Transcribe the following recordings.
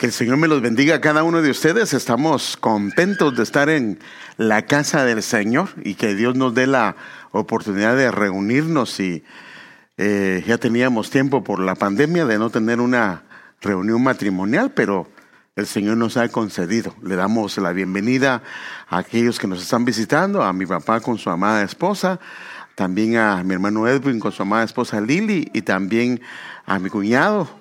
Que el Señor me los bendiga a cada uno de ustedes. Estamos contentos de estar en la casa del Señor y que Dios nos dé la oportunidad de reunirnos y eh, ya teníamos tiempo por la pandemia de no tener una reunión matrimonial, pero el Señor nos ha concedido. Le damos la bienvenida a aquellos que nos están visitando, a mi papá con su amada esposa, también a mi hermano Edwin con su amada esposa Lily y también a mi cuñado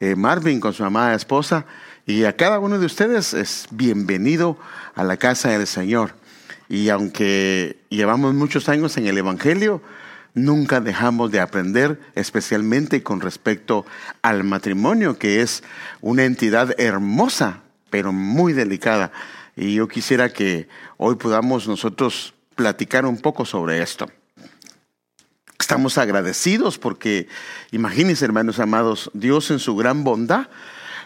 eh, Marvin con su amada esposa. Y a cada uno de ustedes es bienvenido a la casa del Señor. Y aunque llevamos muchos años en el Evangelio, nunca dejamos de aprender, especialmente con respecto al matrimonio, que es una entidad hermosa, pero muy delicada. Y yo quisiera que hoy podamos nosotros platicar un poco sobre esto. Estamos agradecidos porque, imagínense hermanos amados, Dios en su gran bondad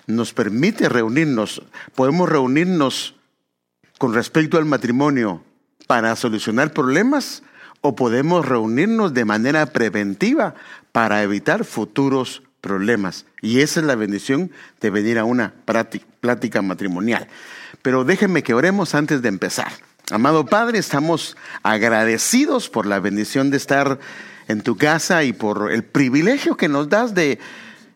nos permite reunirnos. Podemos reunirnos con respecto al matrimonio para solucionar problemas o podemos reunirnos de manera preventiva para evitar futuros problemas. Y esa es la bendición de venir a una plática matrimonial. Pero déjenme que oremos antes de empezar. Amado Padre, estamos agradecidos por la bendición de estar en tu casa y por el privilegio que nos das de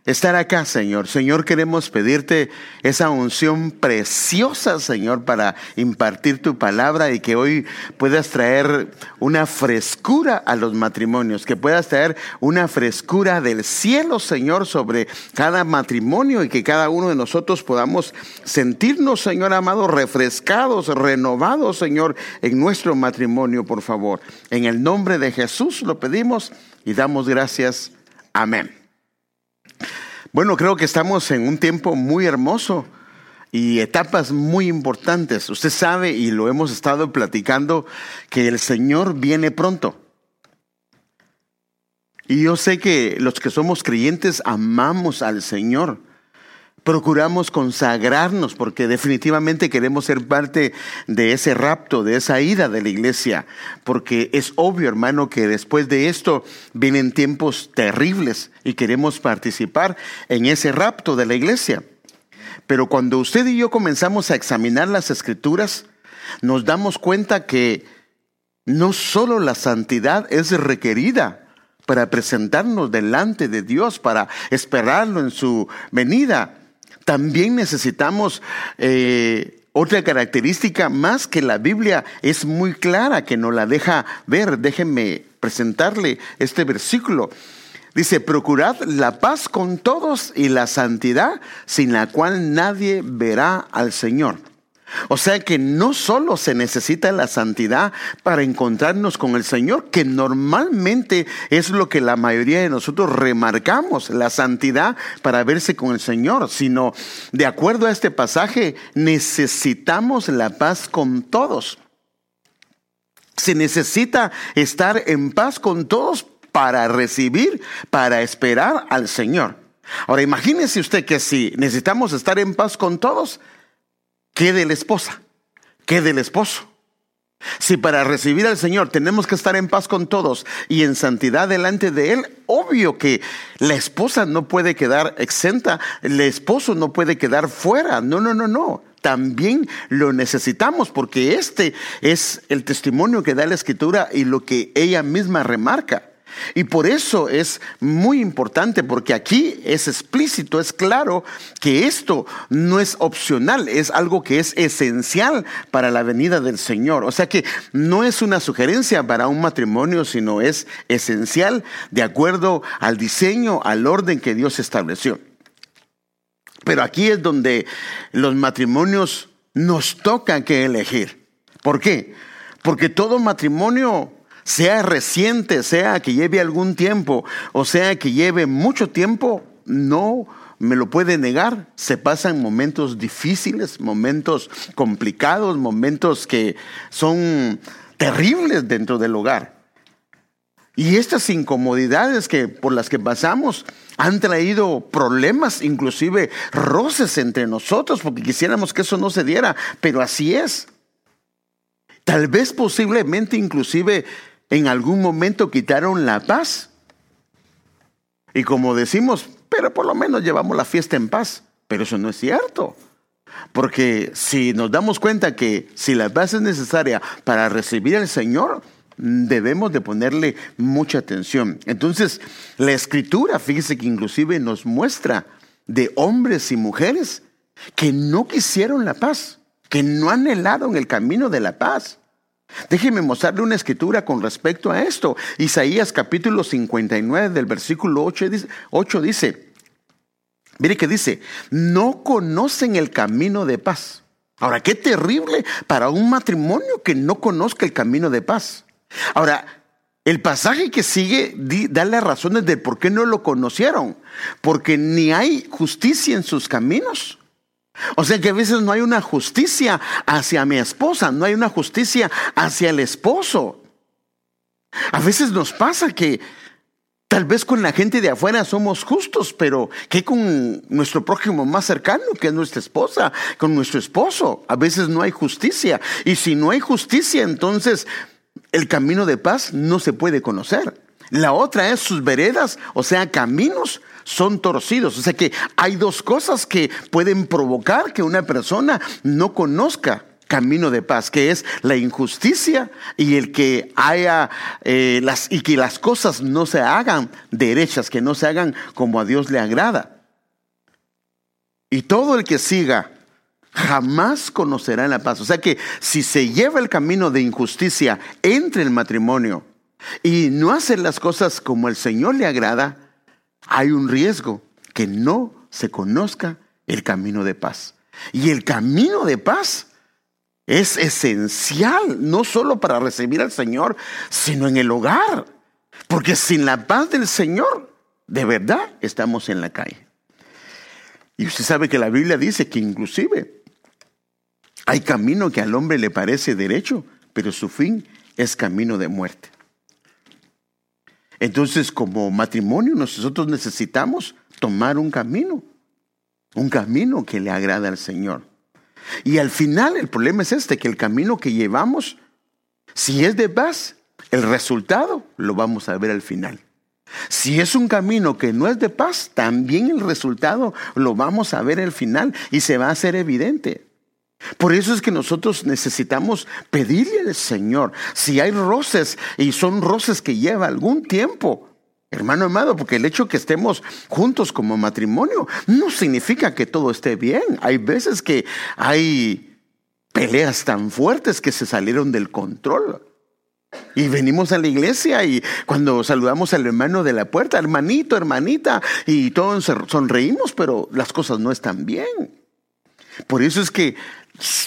estar acá, Señor. Señor, queremos pedirte esa unción preciosa, Señor, para impartir tu palabra y que hoy puedas traer una frescura a los matrimonios, que puedas traer una frescura del cielo, Señor, sobre cada matrimonio y que cada uno de nosotros podamos sentirnos, Señor amado, refrescados, renovados, Señor, en nuestro matrimonio, por favor. En el nombre de Jesús lo pedimos y damos gracias. Amén. Bueno, creo que estamos en un tiempo muy hermoso y etapas muy importantes. Usted sabe, y lo hemos estado platicando, que el Señor viene pronto. Y yo sé que los que somos creyentes amamos al Señor procuramos consagrarnos porque definitivamente queremos ser parte de ese rapto, de esa ida de la iglesia, porque es obvio, hermano, que después de esto vienen tiempos terribles y queremos participar en ese rapto de la iglesia. Pero cuando usted y yo comenzamos a examinar las escrituras, nos damos cuenta que no solo la santidad es requerida, para presentarnos delante de Dios, para esperarlo en su venida, también necesitamos eh, otra característica más que la Biblia es muy clara, que nos la deja ver. Déjenme presentarle este versículo. Dice, procurad la paz con todos y la santidad sin la cual nadie verá al Señor. O sea que no solo se necesita la santidad para encontrarnos con el Señor, que normalmente es lo que la mayoría de nosotros remarcamos, la santidad para verse con el Señor, sino de acuerdo a este pasaje, necesitamos la paz con todos. Se necesita estar en paz con todos para recibir, para esperar al Señor. Ahora imagínese usted que si necesitamos estar en paz con todos, ¿Qué de la esposa? ¿Qué del esposo? Si para recibir al Señor tenemos que estar en paz con todos y en santidad delante de Él, obvio que la esposa no puede quedar exenta, el esposo no puede quedar fuera. No, no, no, no. También lo necesitamos porque este es el testimonio que da la Escritura y lo que ella misma remarca. Y por eso es muy importante, porque aquí es explícito, es claro que esto no es opcional, es algo que es esencial para la venida del Señor. O sea que no es una sugerencia para un matrimonio, sino es esencial de acuerdo al diseño, al orden que Dios estableció. Pero aquí es donde los matrimonios nos toca que elegir. ¿Por qué? Porque todo matrimonio sea reciente, sea que lleve algún tiempo, o sea que lleve mucho tiempo, no me lo puede negar. Se pasan momentos difíciles, momentos complicados, momentos que son terribles dentro del hogar. Y estas incomodidades que por las que pasamos han traído problemas, inclusive roces entre nosotros, porque quisiéramos que eso no se diera, pero así es. Tal vez posiblemente inclusive en algún momento quitaron la paz. Y como decimos, pero por lo menos llevamos la fiesta en paz. pero eso no es cierto. Porque si nos damos cuenta que si la paz es necesaria para recibir al Señor, debemos de ponerle mucha atención. Entonces, la escritura, fíjese que inclusive nos muestra de hombres y mujeres que no quisieron la paz, que no en el camino de la paz. Déjeme mostrarle una escritura con respecto a esto. Isaías capítulo 59 del versículo 8 dice, 8 dice mire que dice, no conocen el camino de paz. Ahora, qué terrible para un matrimonio que no conozca el camino de paz. Ahora, el pasaje que sigue da las razones de por qué no lo conocieron. Porque ni hay justicia en sus caminos. O sea que a veces no hay una justicia hacia mi esposa, no hay una justicia hacia el esposo. A veces nos pasa que tal vez con la gente de afuera somos justos, pero ¿qué con nuestro prójimo más cercano, que es nuestra esposa, con nuestro esposo? A veces no hay justicia. Y si no hay justicia, entonces el camino de paz no se puede conocer. La otra es sus veredas, o sea, caminos son torcidos. O sea que hay dos cosas que pueden provocar que una persona no conozca camino de paz, que es la injusticia y el que haya eh, las y que las cosas no se hagan derechas, que no se hagan como a Dios le agrada. Y todo el que siga jamás conocerá la paz. O sea que si se lleva el camino de injusticia entre el matrimonio y no hace las cosas como el Señor le agrada, hay un riesgo que no se conozca el camino de paz. Y el camino de paz es esencial, no solo para recibir al Señor, sino en el hogar. Porque sin la paz del Señor, de verdad estamos en la calle. Y usted sabe que la Biblia dice que inclusive hay camino que al hombre le parece derecho, pero su fin es camino de muerte. Entonces, como matrimonio, nosotros necesitamos tomar un camino, un camino que le agrada al Señor. Y al final el problema es este, que el camino que llevamos, si es de paz, el resultado lo vamos a ver al final. Si es un camino que no es de paz, también el resultado lo vamos a ver al final y se va a hacer evidente. Por eso es que nosotros necesitamos pedirle al Señor si hay roces y son roces que lleva algún tiempo. Hermano amado, porque el hecho que estemos juntos como matrimonio no significa que todo esté bien. Hay veces que hay peleas tan fuertes que se salieron del control. Y venimos a la iglesia y cuando saludamos al hermano de la puerta, hermanito, hermanita, y todos sonreímos, pero las cosas no están bien. Por eso es que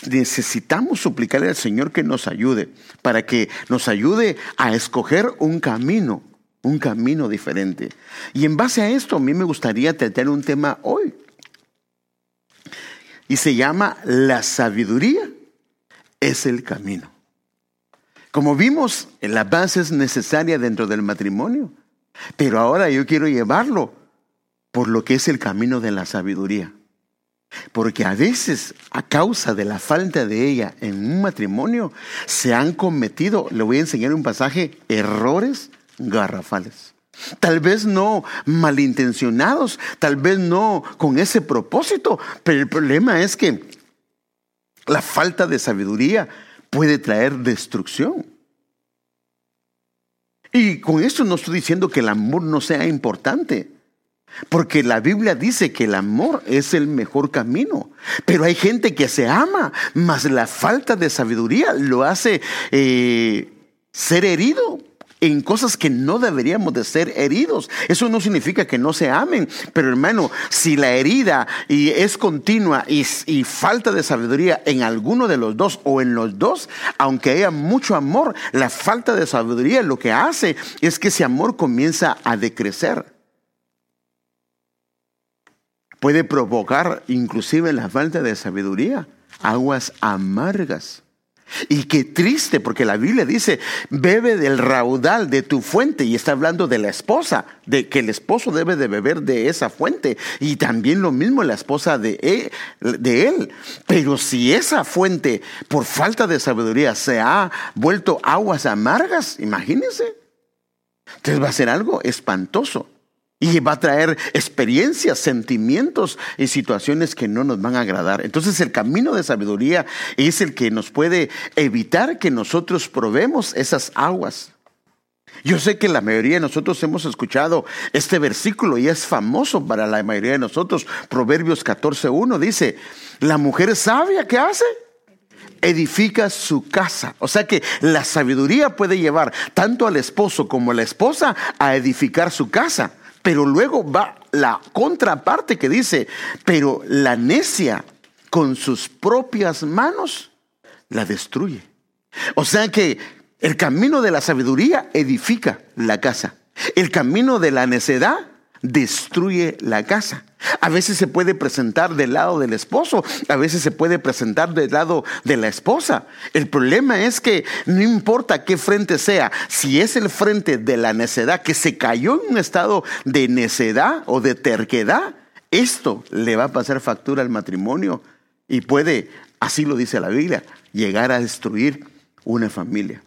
necesitamos suplicarle al Señor que nos ayude, para que nos ayude a escoger un camino, un camino diferente. Y en base a esto, a mí me gustaría tratar un tema hoy. Y se llama la sabiduría es el camino. Como vimos, la base es necesaria dentro del matrimonio, pero ahora yo quiero llevarlo por lo que es el camino de la sabiduría. Porque a veces, a causa de la falta de ella en un matrimonio, se han cometido, le voy a enseñar un pasaje, errores garrafales. Tal vez no malintencionados, tal vez no con ese propósito, pero el problema es que la falta de sabiduría puede traer destrucción. Y con esto no estoy diciendo que el amor no sea importante. Porque la Biblia dice que el amor es el mejor camino. Pero hay gente que se ama, mas la falta de sabiduría lo hace eh, ser herido en cosas que no deberíamos de ser heridos. Eso no significa que no se amen, pero hermano, si la herida es continua y, y, falta de sabiduría en alguno de los dos o en los dos, aunque haya mucho amor, la falta de sabiduría lo que hace es que ese amor comienza a decrecer puede provocar inclusive la falta de sabiduría, aguas amargas. Y qué triste, porque la Biblia dice, bebe del raudal de tu fuente, y está hablando de la esposa, de que el esposo debe de beber de esa fuente, y también lo mismo la esposa de él, de él. Pero si esa fuente, por falta de sabiduría, se ha vuelto aguas amargas, imagínense, entonces va a ser algo espantoso. Y va a traer experiencias, sentimientos y situaciones que no nos van a agradar. Entonces el camino de sabiduría es el que nos puede evitar que nosotros probemos esas aguas. Yo sé que la mayoría de nosotros hemos escuchado este versículo y es famoso para la mayoría de nosotros. Proverbios 14.1 dice, la mujer sabia, ¿qué hace? edifica su casa. O sea que la sabiduría puede llevar tanto al esposo como a la esposa a edificar su casa. Pero luego va la contraparte que dice, pero la necia con sus propias manos la destruye. O sea que el camino de la sabiduría edifica la casa. El camino de la necedad destruye la casa. A veces se puede presentar del lado del esposo, a veces se puede presentar del lado de la esposa. El problema es que no importa qué frente sea, si es el frente de la necedad que se cayó en un estado de necedad o de terquedad, esto le va a pasar factura al matrimonio y puede, así lo dice la Biblia, llegar a destruir una familia.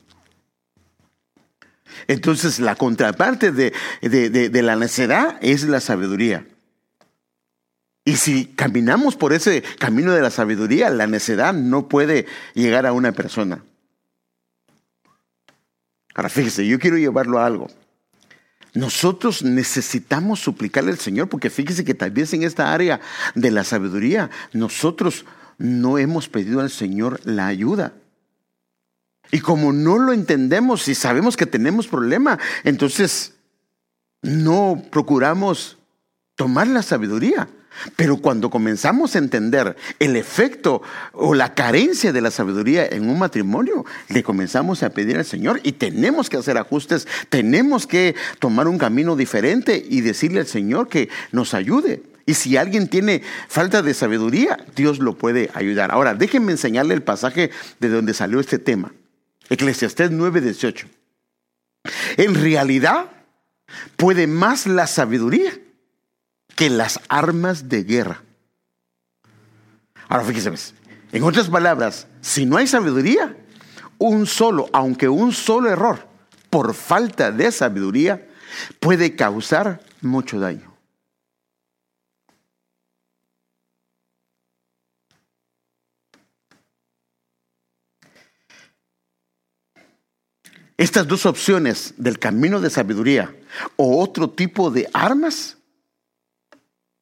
Entonces la contraparte de, de, la necedad es la sabiduría. Y si caminamos por ese camino de la sabiduría, la necedad no puede llegar a una persona. Ahora fíjese, yo quiero llevarlo a algo. Nosotros necesitamos suplicarle al Señor, porque fíjese que tal vez en esta área de la sabiduría, nosotros no hemos pedido al Señor la ayuda. Y como no lo entendemos y sabemos que tenemos problema, entonces no procuramos tomar la sabiduría. Pero cuando comenzamos a entender el efecto o la carencia de la sabiduría en un matrimonio, le comenzamos a pedir al Señor y tenemos que hacer ajustes, tenemos que tomar un camino diferente y decirle al Señor que nos ayude. Y si alguien tiene falta de sabiduría, Dios lo puede ayudar. Ahora, déjenme enseñarle el pasaje de donde salió este tema. Eclesiastés 9:18. En realidad, puede más la sabiduría que las armas de guerra. Ahora fíjese, en otras palabras, si no hay sabiduría, un solo, aunque un solo error por falta de sabiduría, puede causar mucho daño. Estas dos opciones del camino de sabiduría o otro tipo de armas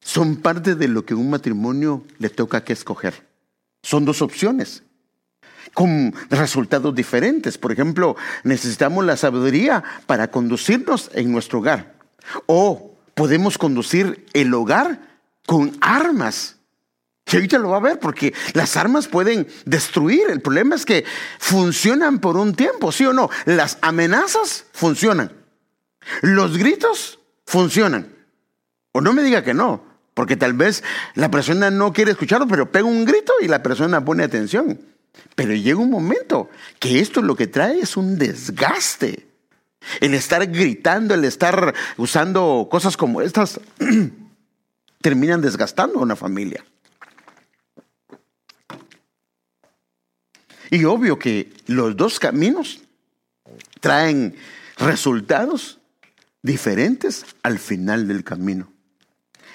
son parte de lo que un matrimonio le toca que escoger. Son dos opciones con resultados diferentes. Por ejemplo, necesitamos la sabiduría para conducirnos en nuestro hogar. O podemos conducir el hogar con armas y ahorita lo va a ver porque las armas pueden destruir. El problema es que funcionan por un tiempo, ¿sí o no? Las amenazas funcionan. Los gritos funcionan. O no me diga que no, porque tal vez la persona no quiere escucharlo, pero pega un grito y la persona pone atención. Pero llega un momento que esto lo que trae es un desgaste. El estar gritando, el estar usando cosas como estas, terminan desgastando a una familia. Y obvio que los dos caminos traen resultados diferentes al final del camino.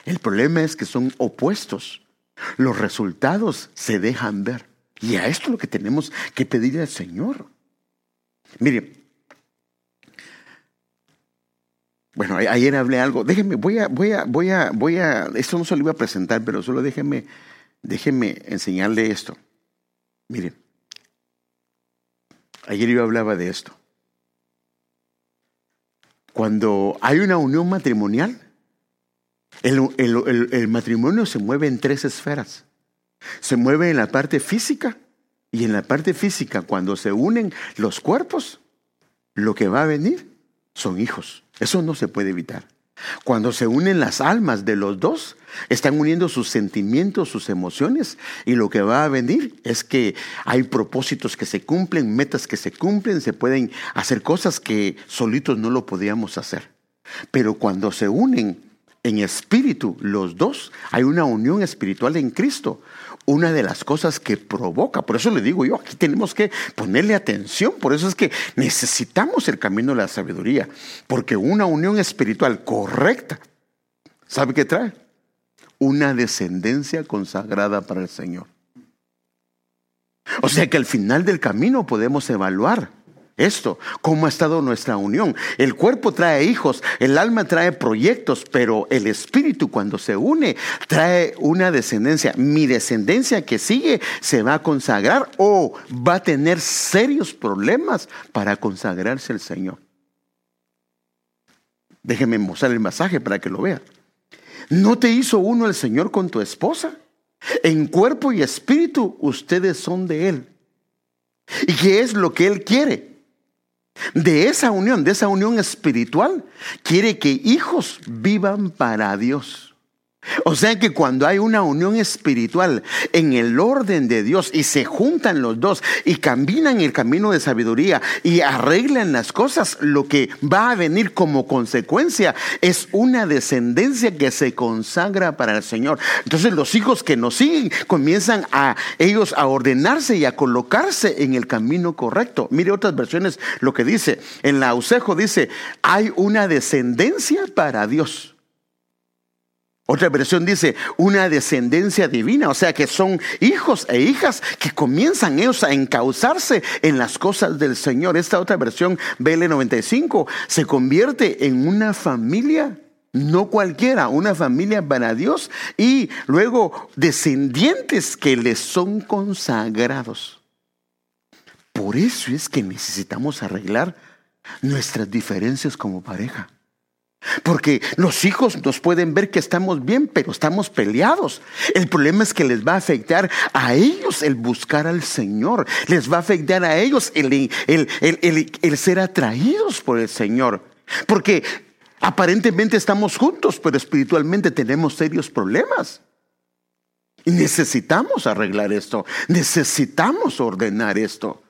El problema es que son opuestos. Los resultados se dejan ver. Y a esto es lo que tenemos que pedirle al Señor. Mire, bueno, ayer hablé algo. Déjeme, voy a, voy a, voy a, voy a, esto no se lo iba a presentar, pero solo déjeme, déjeme enseñarle esto. Miren, Ayer yo hablaba de esto. Cuando hay una unión matrimonial, el, matrimonio se mueve en tres esferas. Se mueve en la parte física y en la parte física, cuando se unen los cuerpos, lo que va a venir son hijos. Eso no se puede evitar. Cuando se unen las almas de los dos, están uniendo sus sentimientos, sus emociones, y lo que va a venir es que hay propósitos que se cumplen, metas que se cumplen, se pueden hacer cosas que solitos no lo podíamos hacer. Pero cuando se unen en espíritu los dos, hay una unión espiritual en Cristo, una de las cosas que provoca. Por eso le digo yo, aquí tenemos que ponerle atención. Por eso es que necesitamos el camino de la sabiduría. Porque una unión espiritual correcta ¿Sabe qué trae? Una descendencia consagrada para el Señor. O sea que al final del camino podemos evaluar esto, cómo ha estado nuestra unión. El cuerpo trae hijos, el alma trae proyectos, pero el espíritu cuando se une trae una descendencia. Mi descendencia que sigue se va a consagrar o va a tener serios problemas para consagrarse al Señor. Déjeme mostrar el masaje para que lo vea. ¿No te hizo uno el Señor con tu esposa? En cuerpo y espíritu ustedes son de Él. ¿Y qué es lo que Él quiere? De esa unión, de esa unión espiritual, quiere que hijos vivan para Dios. O sea que cuando hay una unión espiritual en el orden de Dios y se juntan los dos y caminan el camino de sabiduría y arreglan las cosas, lo que va a venir como consecuencia es una descendencia que se consagra para el Señor. Entonces los hijos que nos siguen comienzan a ellos a ordenarse y a colocarse en el camino correcto. Mire otras versiones lo que dice. En la Ausejo dice, hay una descendencia para Dios. Otra versión dice una descendencia divina, o sea que son hijos e hijas que comienzan ellos a encauzarse en las cosas del Señor. Esta otra versión, BL95, se convierte en una familia, no cualquiera, una familia para Dios y luego descendientes que les son consagrados. Por eso es que necesitamos arreglar nuestras diferencias como pareja. Porque los hijos nos pueden ver que estamos bien, pero estamos peleados. El problema es que les va a afectar a ellos el buscar al Señor. Les va a afectar a ellos el, el, ser atraídos por el Señor. Porque aparentemente estamos juntos, pero espiritualmente tenemos serios problemas. Y necesitamos arreglar esto. Necesitamos ordenar esto.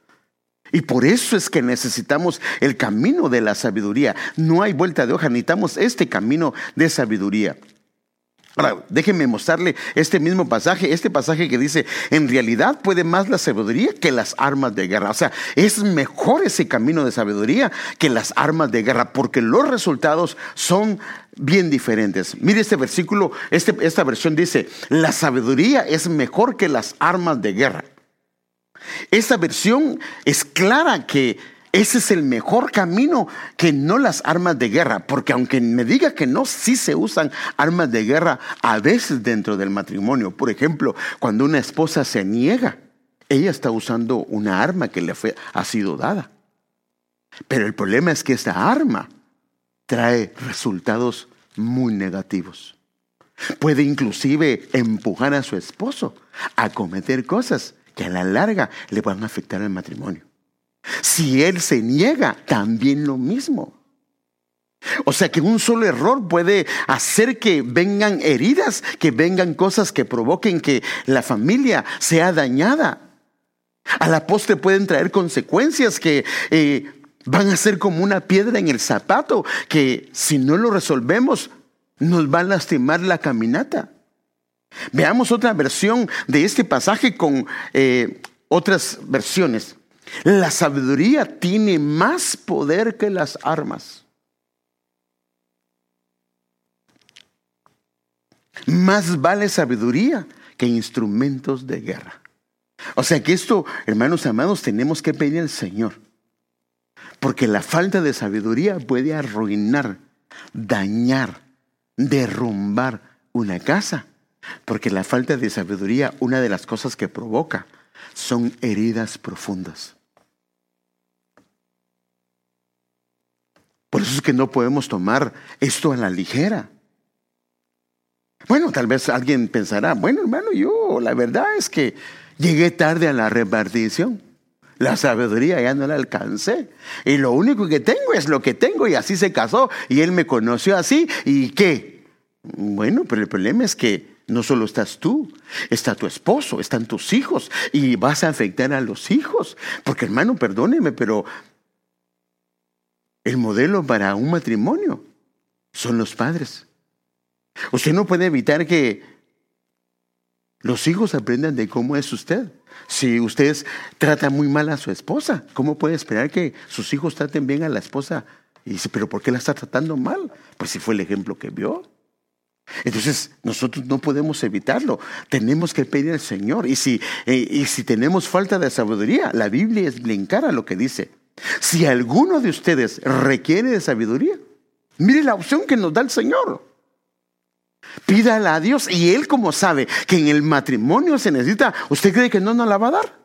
Y por eso es que necesitamos el camino de la sabiduría. No hay vuelta de hoja, necesitamos este camino de sabiduría. Ahora, déjenme mostrarle este mismo pasaje, este pasaje que dice, en realidad puede más la sabiduría que las armas de guerra. O sea, es mejor ese camino de sabiduría que las armas de guerra, porque los resultados son bien diferentes. Mire este versículo, este, esta versión dice, la sabiduría es mejor que las armas de guerra. Esta versión es clara que ese es el mejor camino que no las armas de guerra, porque aunque me diga que no, sí se usan armas de guerra a veces dentro del matrimonio. Por ejemplo, cuando una esposa se niega, ella está usando una arma que le fue, ha sido dada. Pero el problema es que esta arma trae resultados muy negativos. Puede inclusive empujar a su esposo a cometer cosas que a la larga le van a afectar al matrimonio. Si él se niega, también lo mismo. O sea que un solo error puede hacer que vengan heridas, que vengan cosas que provoquen que la familia sea dañada. A la postre pueden traer consecuencias que eh, van a ser como una piedra en el zapato, que si no lo resolvemos nos va a lastimar la caminata. Veamos otra versión de este pasaje con eh, otras versiones. La sabiduría tiene más poder que las armas. Más vale sabiduría que instrumentos de guerra. O sea que esto, hermanos amados, tenemos que pedir al Señor. Porque la falta de sabiduría puede arruinar, dañar, derrumbar una casa porque la falta de sabiduría, una de las cosas que provoca, son heridas profundas. Por eso es que no podemos tomar esto a la ligera. Bueno, tal vez alguien pensará, bueno hermano, yo la verdad es que llegué tarde a la repartición. La sabiduría ya no la alcancé. Y lo único que tengo es lo que tengo y así se casó y él me conoció así. ¿Y qué? Bueno, pero el problema es que no solo estás tú, está tu esposo, están tus hijos y vas a afectar a los hijos. Porque hermano, perdóneme, pero el modelo para un matrimonio son los padres. Usted no puede evitar que los hijos aprendan de cómo es usted. Si usted trata muy mal a su esposa, ¿cómo puede esperar que sus hijos traten bien a la esposa? Y dice, pero ¿por qué la está tratando mal? Pues si fue el ejemplo que vio. Entonces, nosotros no podemos evitarlo. Tenemos que pedir al Señor. Y si, y si tenemos falta de sabiduría, la Biblia es bien cara lo que dice. Si alguno de ustedes requiere de sabiduría, mire la opción que nos da el Señor. Pídala a Dios y Él como sabe que en el matrimonio se necesita, ¿usted cree que no nos la va a dar?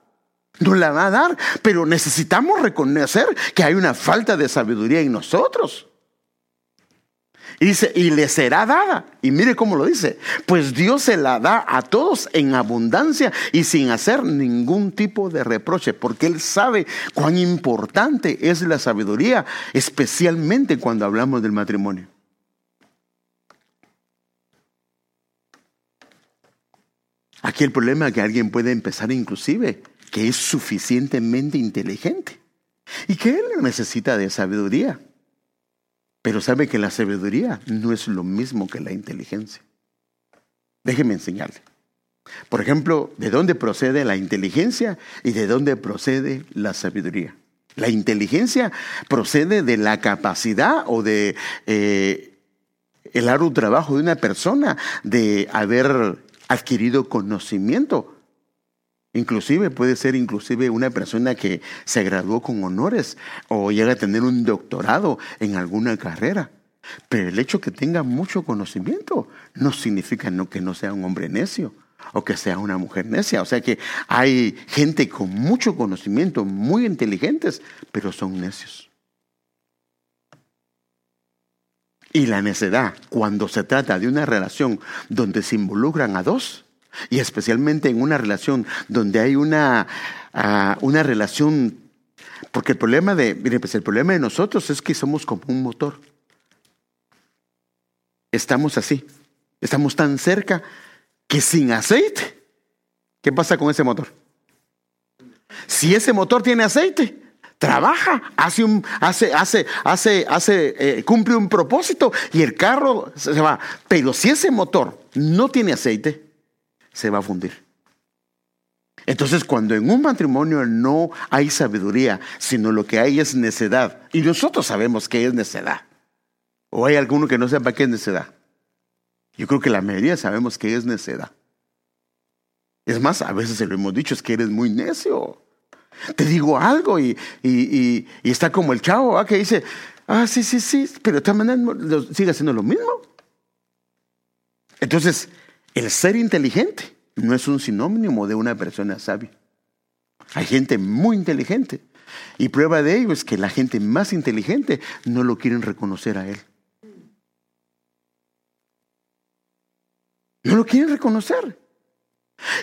No la va a dar, pero necesitamos reconocer que hay una falta de sabiduría en nosotros. Y dice, y le será dada. Y mire cómo lo dice. Pues Dios se la da a todos en abundancia y sin hacer ningún tipo de reproche, porque Él sabe cuán importante es la sabiduría, especialmente cuando hablamos del matrimonio. Aquí el problema es que alguien puede empezar inclusive que es suficientemente inteligente y que él necesita de sabiduría. Pero sabe que la sabiduría no es lo mismo que la inteligencia. Déjeme enseñarle. Por ejemplo, ¿de dónde procede la inteligencia y de dónde procede la sabiduría? La inteligencia procede de la capacidad o de eh, el arduo trabajo de una persona de haber adquirido conocimiento Inclusive puede ser inclusive una persona que se graduó con honores o llega a tener un doctorado en alguna carrera. Pero el hecho que tenga mucho conocimiento no significa que no sea un hombre necio o que sea una mujer necia. O sea que hay gente con mucho conocimiento, muy inteligentes, pero son necios. Y la necedad, cuando se trata de una relación donde se involucran a dos, y especialmente en una relación donde hay una, ah, una relación, porque el problema de, mire, pues el problema de nosotros es que somos como un motor. Estamos así, estamos tan cerca que sin aceite, ¿qué pasa con ese motor? Si ese motor tiene aceite, trabaja, hace un, hace, hace, hace, hace, eh, cumple un propósito y el carro se va. Pero si ese motor no tiene aceite, se va a fundir. Entonces, cuando en un matrimonio no hay sabiduría, sino lo que hay es necedad, y nosotros sabemos que es necedad, o hay alguno que no sepa qué es necedad. Yo creo que la mayoría sabemos que es necedad. Es más, a veces se lo hemos dicho, es que eres muy necio. Te digo algo y, y, está como el chavo que dice, ah, sí, sí, sí, pero de todas maneras sigue haciendo lo mismo. Entonces, el ser inteligente no es un sinónimo de una persona sabia. Hay gente muy inteligente. Y prueba de ello es que la gente más inteligente no lo quieren reconocer a él. No lo quieren reconocer.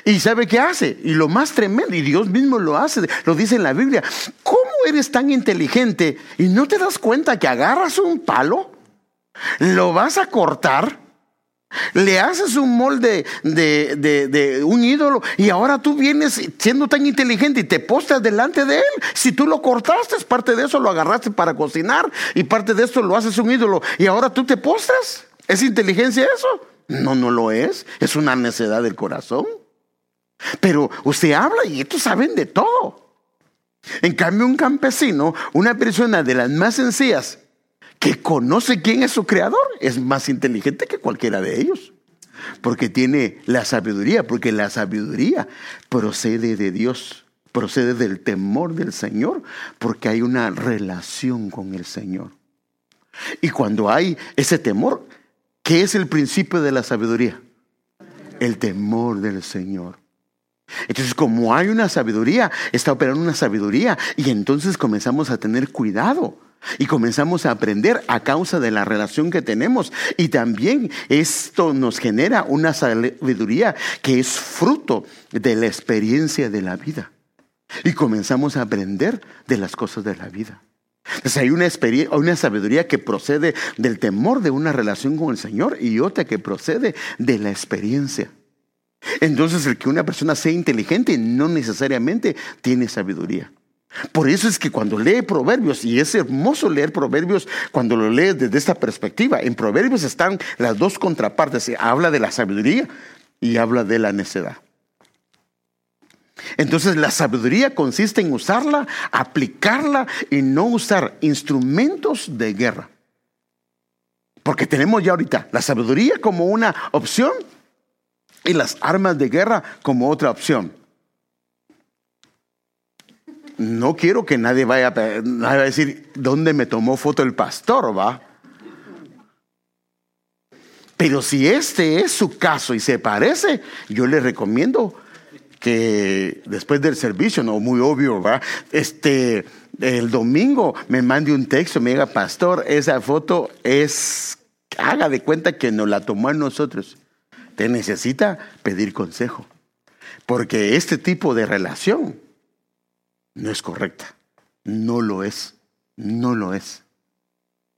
¿Y sabe qué hace? Y lo más tremendo, y Dios mismo lo hace, lo dice en la Biblia. ¿Cómo eres tan inteligente y no te das cuenta que agarras un palo, lo vas a cortar le haces un molde de, un ídolo y ahora tú vienes siendo tan inteligente y te postas delante de él. Si tú lo cortaste, parte de eso lo agarraste para cocinar y parte de eso lo haces un ídolo y ahora tú te postras. ¿Es inteligencia eso? No, no lo es. Es una necedad del corazón. Pero usted habla y estos saben de todo. En cambio, un campesino, una persona de las más sencillas, que conoce quién es su creador, es más inteligente que cualquiera de ellos. Porque tiene la sabiduría, porque la sabiduría procede de Dios, procede del temor del Señor, porque hay una relación con el Señor. Y cuando hay ese temor, ¿qué es el principio de la sabiduría? El temor del Señor. Entonces, como hay una sabiduría, está operando una sabiduría y entonces comenzamos a tener cuidado y comenzamos a aprender a causa de la relación que tenemos. Y también esto nos genera una sabiduría que es fruto de la experiencia de la vida. Y comenzamos a aprender de las cosas de la vida. Entonces hay una, una sabiduría que procede del temor de una relación con el Señor y otra que procede de la experiencia. Entonces el que una persona sea inteligente no necesariamente tiene sabiduría. Por eso es que cuando lee Proverbios, y es hermoso leer Proverbios cuando lo lees desde esta perspectiva, en Proverbios están las dos contrapartes, habla de la sabiduría y habla de la necedad. Entonces la sabiduría consiste en usarla, aplicarla y no usar instrumentos de guerra. Porque tenemos ya ahorita la sabiduría como una opción y las armas de guerra como otra opción. No quiero que nadie vaya, a decir dónde me tomó foto el pastor, ¿va? Pero si este es su caso y se parece, yo le recomiendo que después del servicio, no muy obvio, ¿va? Este, el domingo me mande un texto, me diga, pastor, esa foto es, haga de cuenta que nos la tomó a nosotros. Te necesita pedir consejo, porque este tipo de relación no es correcta, no lo es, no lo es.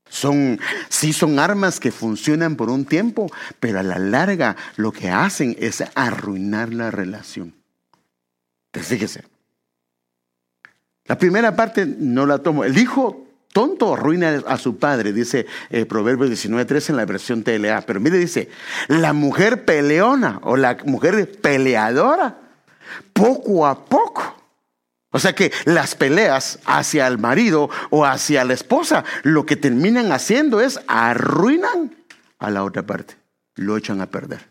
Son, sí son armas que funcionan por un tiempo, pero a la larga lo que hacen es arruinar la relación. Entonces fíjese, la primera parte no la tomo. El hijo tonto arruina a su padre, dice eh, Proverbios 19.3 en la versión TLA. Pero mire, dice, la mujer peleona o la mujer peleadora, poco a poco. O sea que las peleas hacia el marido o hacia la esposa, lo que terminan haciendo es arruinan a la otra parte, lo echan a perder.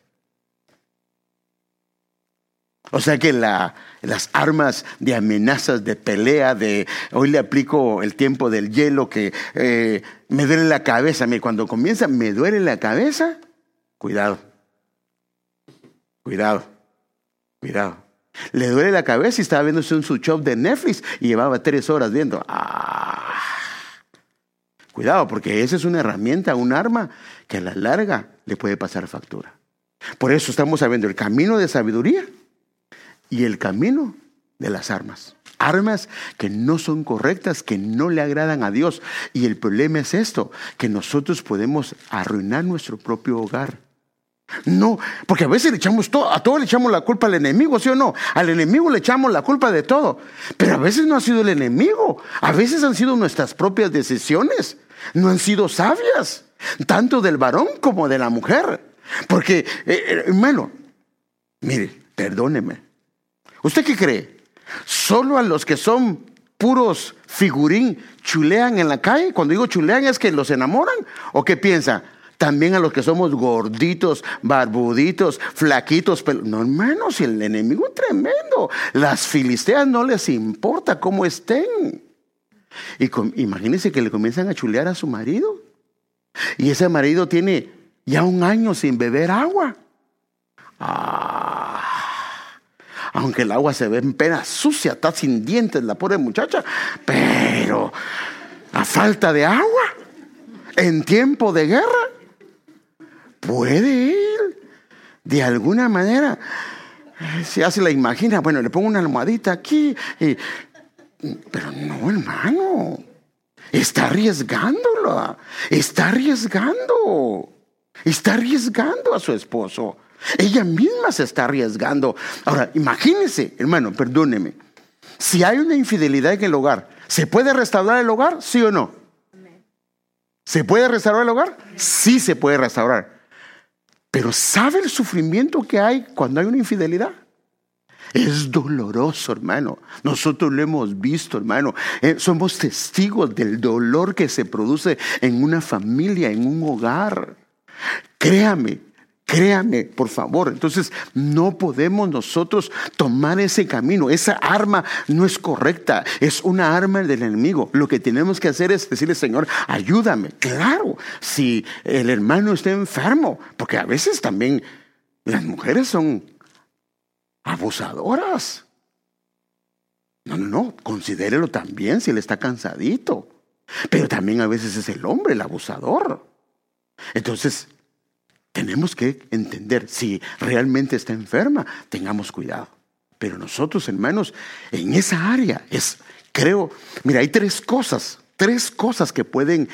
O sea que la, las armas de amenazas, de pelea, de hoy le aplico el tiempo del hielo que eh, me duele la cabeza. Cuando comienza, me duele la cabeza, cuidado, cuidado, cuidado. Le duele la cabeza y estaba viendo un su show de Netflix y llevaba tres horas viendo. Ah. Cuidado, porque esa es una herramienta, un arma que a la larga le puede pasar factura. Por eso estamos sabiendo el camino de sabiduría y el camino de las armas. Armas que no son correctas, que no le agradan a Dios. Y el problema es esto, que nosotros podemos arruinar nuestro propio hogar. No, porque a veces le echamos todo, a todo le echamos la culpa al enemigo, ¿sí o no? Al enemigo le echamos la culpa de todo. Pero a veces no ha sido el enemigo, a veces han sido nuestras propias decisiones. No han sido sabias, tanto del varón como de la mujer. Porque, eh, eh, hermano, mire, perdóneme, ¿Usted qué cree? ¿Solo a los que son puros figurín chulean en la calle? Cuando digo chulean es que los enamoran. ¿O qué piensa? También a los que somos gorditos, barbuditos, flaquitos. Pero... No, hermano, si el enemigo es tremendo. Las filisteas no les importa cómo estén. Y imagínense que le comienzan a chulear a su marido. Y ese marido tiene ya un año sin beber agua. Ah aunque el agua se ve en pena sucia, está sin dientes la pobre muchacha, pero a falta de agua, en tiempo de guerra, puede ir de alguna manera. Si hace la imagina, bueno, le pongo una almohadita aquí, pero no, hermano, está arriesgándolo, está arriesgando, está arriesgando a su esposo. Ella misma se está arriesgando. Ahora, imagínese, hermano, perdóneme. Si hay una infidelidad en el hogar, ¿se puede restaurar el hogar? ¿Sí o no? ¿Se puede restaurar el hogar? Sí se puede restaurar. Pero ¿sabe el sufrimiento que hay cuando hay una infidelidad? Es doloroso, hermano. Nosotros lo hemos visto, hermano. Eh, somos testigos del dolor que se produce en una familia, en un hogar. Créame, Créame, por favor. Entonces, no podemos nosotros tomar ese camino. Esa arma no es correcta. Es una arma del enemigo. Lo que tenemos que hacer es decirle, Señor, ayúdame. Claro, si el hermano está enfermo, porque a veces también las mujeres son abusadoras. No, no, no. Considérelo también si él está cansadito. Pero también a veces es el hombre el abusador. Entonces, tenemos que entender, si realmente está enferma, tengamos cuidado. Pero nosotros, hermanos, en esa área es, creo, mira, hay tres cosas, tres cosas que pueden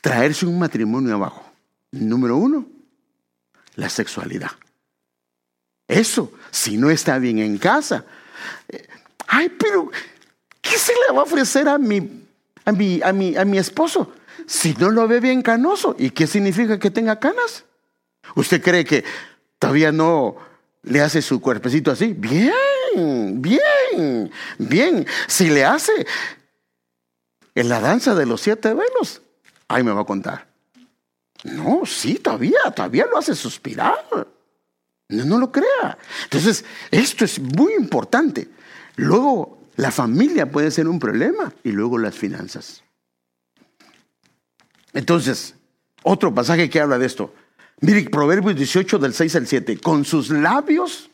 traerse un matrimonio abajo. Número uno, la sexualidad. Eso, si no está bien en casa. Eh, ay, pero, ¿qué se le va a ofrecer a mi, a mi, a mi, a mi esposo si no lo ve bien canoso? ¿Y qué significa que tenga canas? ¿Usted cree que todavía no le hace su cuerpecito así? Bien, bien, bien. Si le hace en la danza de los siete velos, ahí me va a contar. No, sí, todavía, todavía lo hace suspirar. No, no lo crea. Entonces, esto es muy importante. Luego, la familia puede ser un problema y luego las finanzas. Entonces, otro pasaje que habla de esto. Mire, Proverbios 18 del 6 al 7. Con sus labios.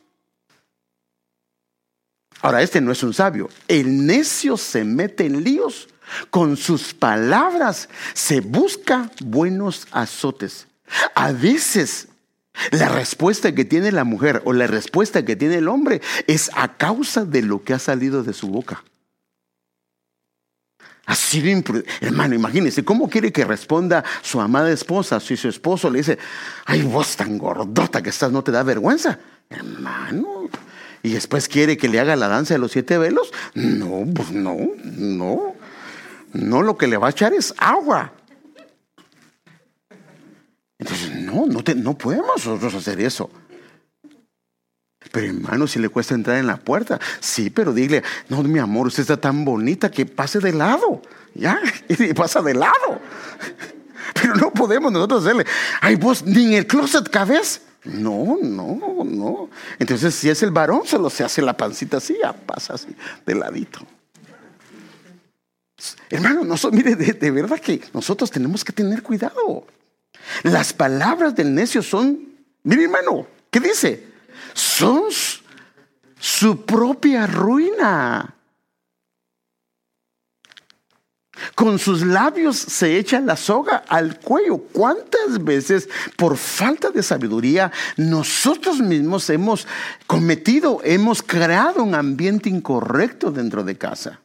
Ahora, este no es un sabio. El necio se mete en líos. Con sus palabras se busca buenos azotes. A veces la respuesta que tiene la mujer o la respuesta que tiene el hombre es a causa de lo que ha salido de su boca. Ha sido imprudente. Hermano, imagínese, ¿cómo quiere que responda su amada esposa si su esposo le dice, ay, vos tan gordota que estás, no te da vergüenza? Hermano, y después quiere que le haga la danza de los siete velos? No, pues no, no. No, lo que le va a echar es agua. Entonces, no, no, no podemos nosotros hacer eso. Pero hermano, si le cuesta entrar en la puerta, sí, pero dile, no, mi amor, usted está tan bonita que pase de lado, ya, y pasa de lado. Pero no podemos nosotros hacerle, ay, vos ni en el closet cabes. No, no, no. Entonces, si es el varón, solo se hace la pancita así, ya pasa así, de ladito. Hermano, mire, de, de verdad que nosotros tenemos que tener cuidado. Las palabras del necio son, mire hermano, ¿qué dice? Son su propia ruina. Con sus labios se echa la soga al cuello. ¿Cuántas veces por falta de sabiduría nosotros mismos hemos cometido, hemos creado un ambiente incorrecto dentro de casa?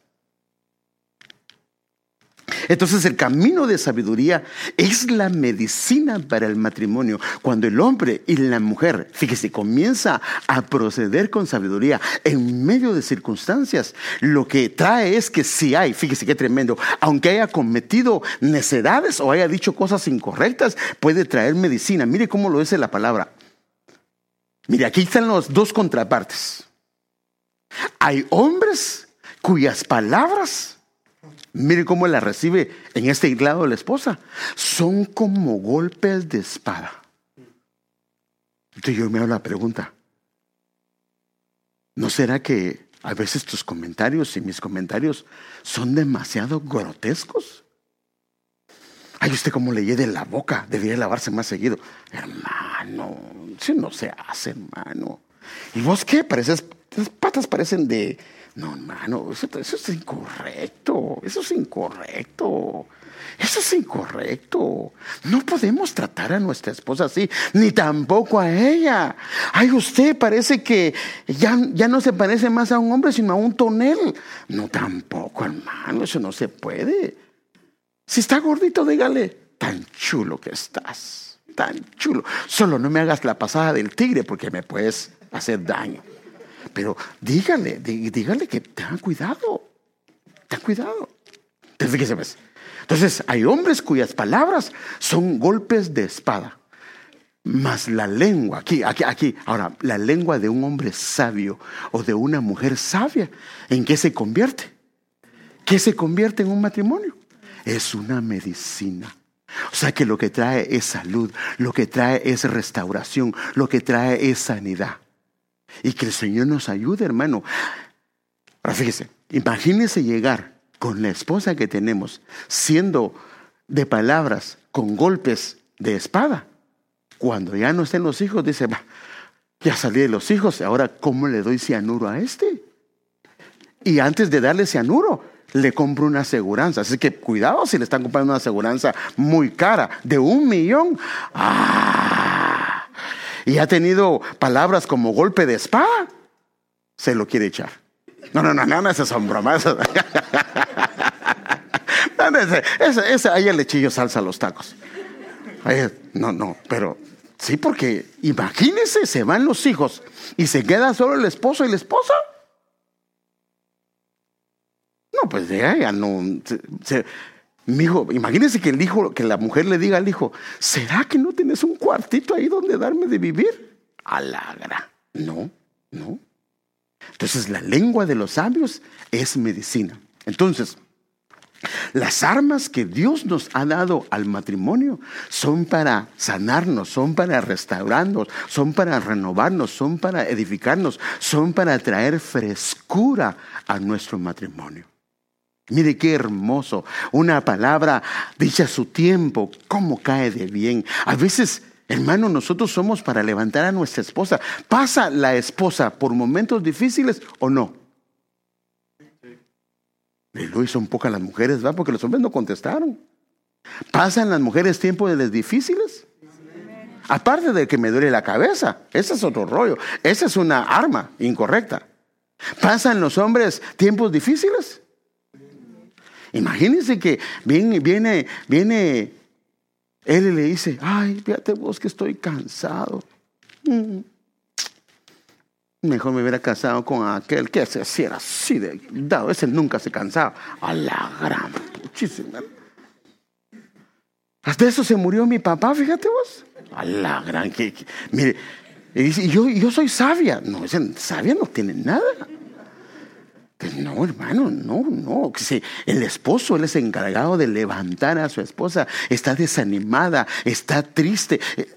Entonces el camino de sabiduría es la medicina para el matrimonio. Cuando el hombre y la mujer, fíjese, comienza a proceder con sabiduría en medio de circunstancias, lo que trae es que si hay, fíjese qué tremendo, aunque haya cometido necedades o haya dicho cosas incorrectas, puede traer medicina. Mire cómo lo dice la palabra. Mire, aquí están los dos contrapartes. Hay hombres cuyas palabras Mire cómo la recibe en este lado la esposa. Son como golpes de espada. Entonces yo me hago la pregunta. ¿No será que a veces tus comentarios y mis comentarios son demasiado grotescos? Ay, usted como le de la boca, debería lavarse más seguido. Hermano, eso no se hace, hermano. ¿Y vos qué? Pareces, tus patas parecen de, no, hermano, eso, es incorrecto, eso es incorrecto. Eso es incorrecto. No podemos tratar a nuestra esposa así, ni tampoco a ella. Ay, usted parece que ya, ya no se parece más a un hombre, sino a un tonel. No, tampoco, hermano, eso no se puede. Si está gordito, dígale, tan chulo que estás, tan chulo. Solo no me hagas la pasada del tigre porque me puedes hacer daño. Pero dígale, dígale que tengan cuidado. Ten cuidado. Entonces, Entonces, hay hombres cuyas palabras son golpes de espada. Más la lengua, aquí, aquí, aquí, ahora, la lengua de un hombre sabio o de una mujer sabia, ¿en qué se convierte? ¿Qué se convierte en un matrimonio? Es una medicina. O sea que lo que trae es salud, lo que trae es restauración, lo que trae es sanidad. Y que el Señor nos ayude, hermano. Ahora fíjese, imagínese llegar con la esposa que tenemos, siendo de palabras, con golpes de espada. Cuando ya no estén los hijos, dice, ya salí de los hijos, ahora ¿cómo le doy cianuro a este? Y antes de darle cianuro, le compro una aseguranza. Así que cuidado si le están comprando una aseguranza muy cara, de un millón. ¡Ah! Y ha tenido palabras como golpe de espada, se lo quiere echar. No, no, no, no, no, esas son bromas. Ese, ese, ahí el lechillo salsa a los tacos. no, no, pero sí, porque imagínese, se van los hijos y se queda solo el esposo y la esposa. No, pues ya, ya no. Mi hijo, imagínese que el hijo, que la mujer le diga al hijo, ¿será que no tienes un cuartito ahí donde darme de vivir? Alagra. No, no. Entonces la lengua de los sabios es medicina. Entonces, Las armas que Dios nos ha dado al matrimonio son para sanarnos, son para restaurarnos, son para renovarnos, son para edificarnos, son para traer frescura a nuestro matrimonio. Mire qué hermoso, una palabra dicha a su tiempo, cómo cae de bien. A veces Hermano, nosotros somos para levantar a nuestra esposa. ¿Pasa la esposa por momentos difíciles o no? Y son pocas las mujeres, ¿verdad? Porque los hombres no contestaron. ¿Pasan las mujeres tiempos de difíciles? Aparte de que me duele la cabeza, ese es otro rollo. Esa es una arma incorrecta. ¿Pasan los hombres tiempos difíciles? Imagínense que viene, viene, viene él le dice, ay, fíjate vos que estoy cansado. Mm. Mejor me hubiera casado con aquel que se hacía así de dado. Ese nunca se cansaba. A la gran muchísima. Hasta eso se murió mi papá, fíjate vos. A la gran que, mire, y dice, yo, yo soy sabia. No, ese sabia no tiene nada. Pues no, hermano, no, no. El esposo, él es encargado de levantar a su esposa. Está desanimada, está triste. Eh,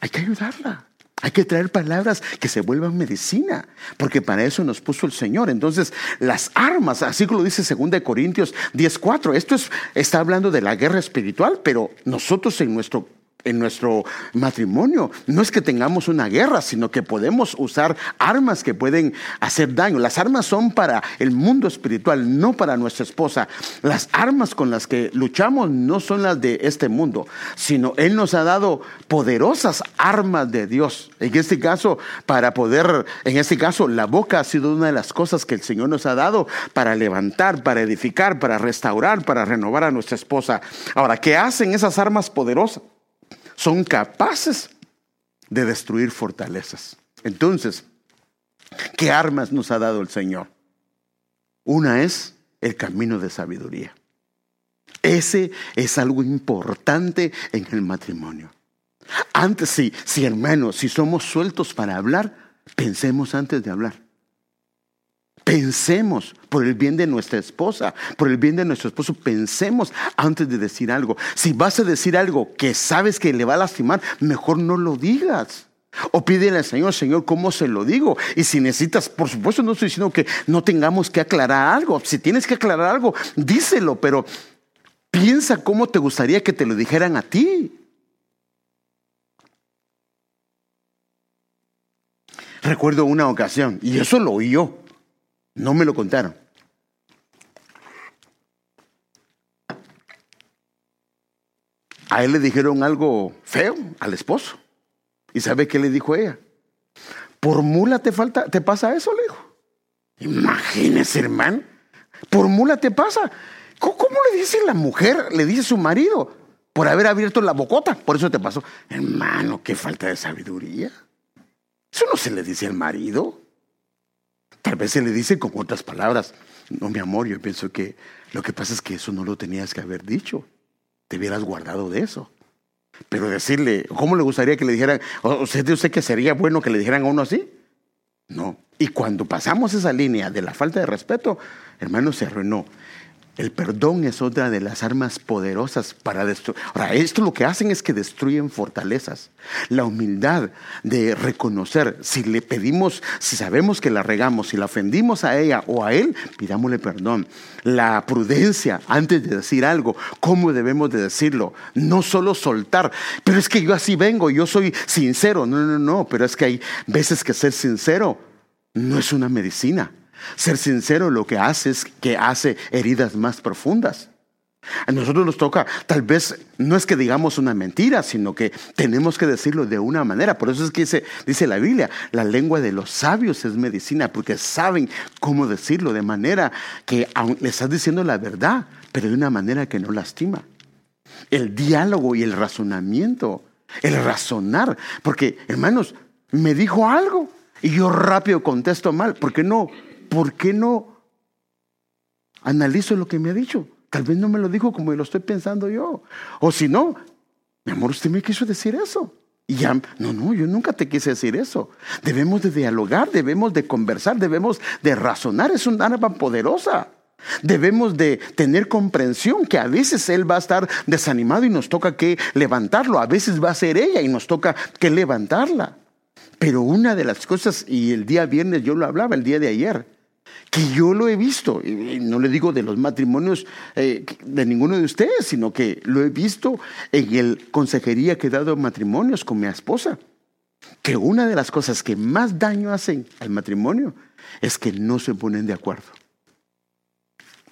hay que ayudarla. Hay que traer palabras que se vuelvan medicina, porque para eso nos puso el Señor. Entonces, las armas, así como lo dice 2 Corintios 10:4, esto es, está hablando de la guerra espiritual, pero nosotros en nuestro en nuestro matrimonio. No es que tengamos una guerra, sino que podemos usar armas que pueden hacer daño. Las armas son para el mundo espiritual, no para nuestra esposa. Las armas con las que luchamos no son las de este mundo, sino Él nos ha dado poderosas armas de Dios. En este caso, para poder, en este caso, la boca ha sido una de las cosas que el Señor nos ha dado para levantar, para edificar, para restaurar, para renovar a nuestra esposa. Ahora, ¿qué hacen esas armas poderosas? Son capaces de destruir fortalezas. Entonces, ¿qué armas nos ha dado el Señor? Una es el camino de sabiduría. Ese es algo importante en el matrimonio. Antes, sí, sí, hermanos, si somos sueltos para hablar, pensemos antes de hablar. Pensemos por el bien de nuestra esposa, por el bien de nuestro esposo, pensemos antes de decir algo. Si vas a decir algo que sabes que le va a lastimar, mejor no lo digas. O pídele al Señor, Señor, ¿cómo se lo digo? Y si necesitas, por supuesto no estoy diciendo que no tengamos que aclarar algo. Si tienes que aclarar algo, díselo, pero piensa cómo te gustaría que te lo dijeran a ti. Recuerdo una ocasión, y eso lo oí yo. No me lo contaron. A él le dijeron algo feo al esposo. ¿Y sabe qué le dijo ella? Por mula te falta, te pasa eso, le dijo. Imagínese, hermano. Por mula te pasa. ¿Cómo, le dice la mujer? Le dice su marido por haber abierto la bocota. Por eso te pasó. Hermano, qué falta de sabiduría. Eso no se le dice al marido. Tal vez se le dice con otras palabras, no mi amor, yo pienso que lo que pasa es que eso no lo tenías que haber dicho, te hubieras guardado de eso. Pero decirle, ¿cómo le gustaría que le dijeran, ¿usted usted que sería bueno que le dijeran a uno así? No. Y cuando pasamos esa línea de la falta de respeto, hermano, se arruinó. El perdón es otra de las armas poderosas para destruir. Ahora, esto lo que hacen es que destruyen fortalezas. La humildad de reconocer, si le pedimos, si sabemos que la regamos, si la ofendimos a ella o a él, pidámosle perdón. La prudencia antes de decir algo, cómo debemos de decirlo. No solo soltar, pero es que yo así vengo, yo soy sincero. No, no, no, pero es que hay veces que ser sincero no es una medicina. Ser sincero lo que hace es que hace heridas más profundas. A nosotros nos toca, tal vez no es que digamos una mentira, sino que tenemos que decirlo de una manera. Por eso es que dice, dice la Biblia, la lengua de los sabios es medicina, porque saben cómo decirlo de manera que le estás diciendo la verdad, pero de una manera que no lastima. El diálogo y el razonamiento, el razonar, porque hermanos, me dijo algo y yo rápido contesto mal, porque no ¿por qué no analizo lo que me ha dicho? Tal vez no me lo dijo como lo estoy pensando yo. O si no, mi amor, usted me quiso decir eso. Y ya, no, no, yo nunca te quise decir eso. Debemos de dialogar, debemos de conversar, debemos de razonar. Es un arma poderosa. Debemos de tener comprensión que a veces él va a estar desanimado y nos toca que levantarlo, a veces va a ser ella y nos toca que levantarla. Pero una de las cosas, y el día viernes yo lo hablaba, el día de ayer, que yo lo he visto, y no le digo de los matrimonios eh, de ninguno de ustedes, sino que lo he visto en el consejería que he dado matrimonios con mi esposa, que una de las cosas que más daño hacen al matrimonio es que no se ponen de acuerdo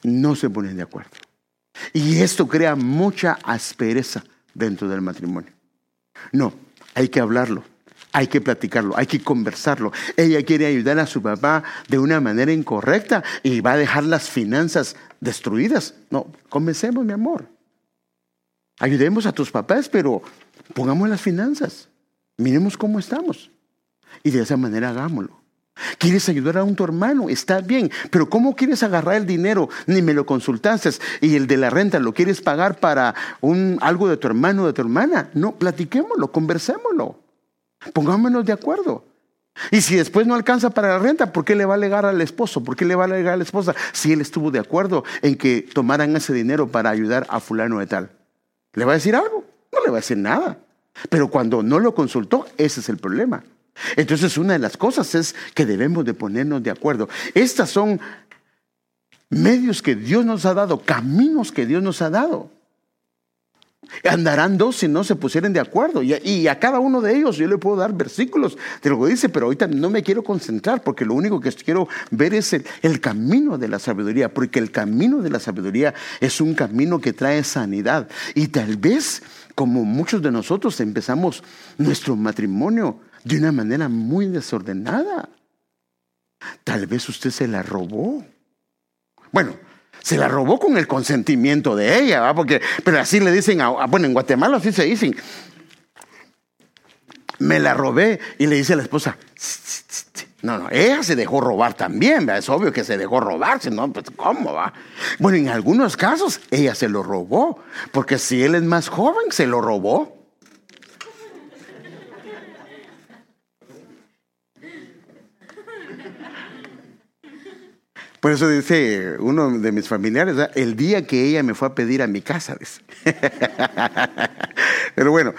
no se ponen de acuerdo. Y esto crea mucha aspereza dentro del matrimonio. No, hay que hablarlo, hay que platicarlo, hay que conversarlo. Ella quiere ayudar a su papá de una manera incorrecta y va a dejar las finanzas destruidas. No, comencemos, mi amor. Ayudemos a tus papás, pero pongamos las finanzas. Miremos cómo estamos. Y de esa manera hagámoslo. ¿Quieres ayudar a un tu hermano? Está bien, pero ¿cómo quieres agarrar el dinero? Ni me lo consultaste y el de la renta lo quieres pagar para un, algo de tu hermano o de tu hermana. No, platiquémoslo, conversémoslo. Pongámonos de acuerdo. Y si después no alcanza para la renta, ¿por qué le va a alegar al esposo? ¿Por qué le va a alegar a la esposa si él estuvo de acuerdo en que tomaran ese dinero para ayudar a fulano de tal? ¿Le va a decir algo? No le va a decir nada. Pero cuando no lo consultó, ese es el problema. Entonces una de las cosas es que debemos de ponernos de acuerdo. Estas son medios que Dios nos ha dado, caminos que Dios nos ha dado. Andarán dos si no se pusieren de acuerdo. Y a, cada uno de ellos yo le puedo dar versículos de lo que dice, pero ahorita no me quiero concentrar porque lo único que quiero ver es el camino de la sabiduría, porque el camino de la sabiduría es un camino que trae sanidad. Y tal vez, como muchos de nosotros empezamos nuestro matrimonio de una manera muy desordenada. Tal vez usted se la robó. Bueno, se la robó con el consentimiento de ella, ¿va? Porque, pero así le dicen, a, bueno, en Guatemala así se dicen. Me la robé y le dice a la esposa, no, no, ella se dejó robar también, es obvio que se dejó robar, si no, pues ¿cómo va? Bueno, en algunos casos ella se lo robó, porque si él es más joven, se lo robó. Por eso dice uno de mis familiares, el día que ella me fue a pedir a mi casa. pero bueno,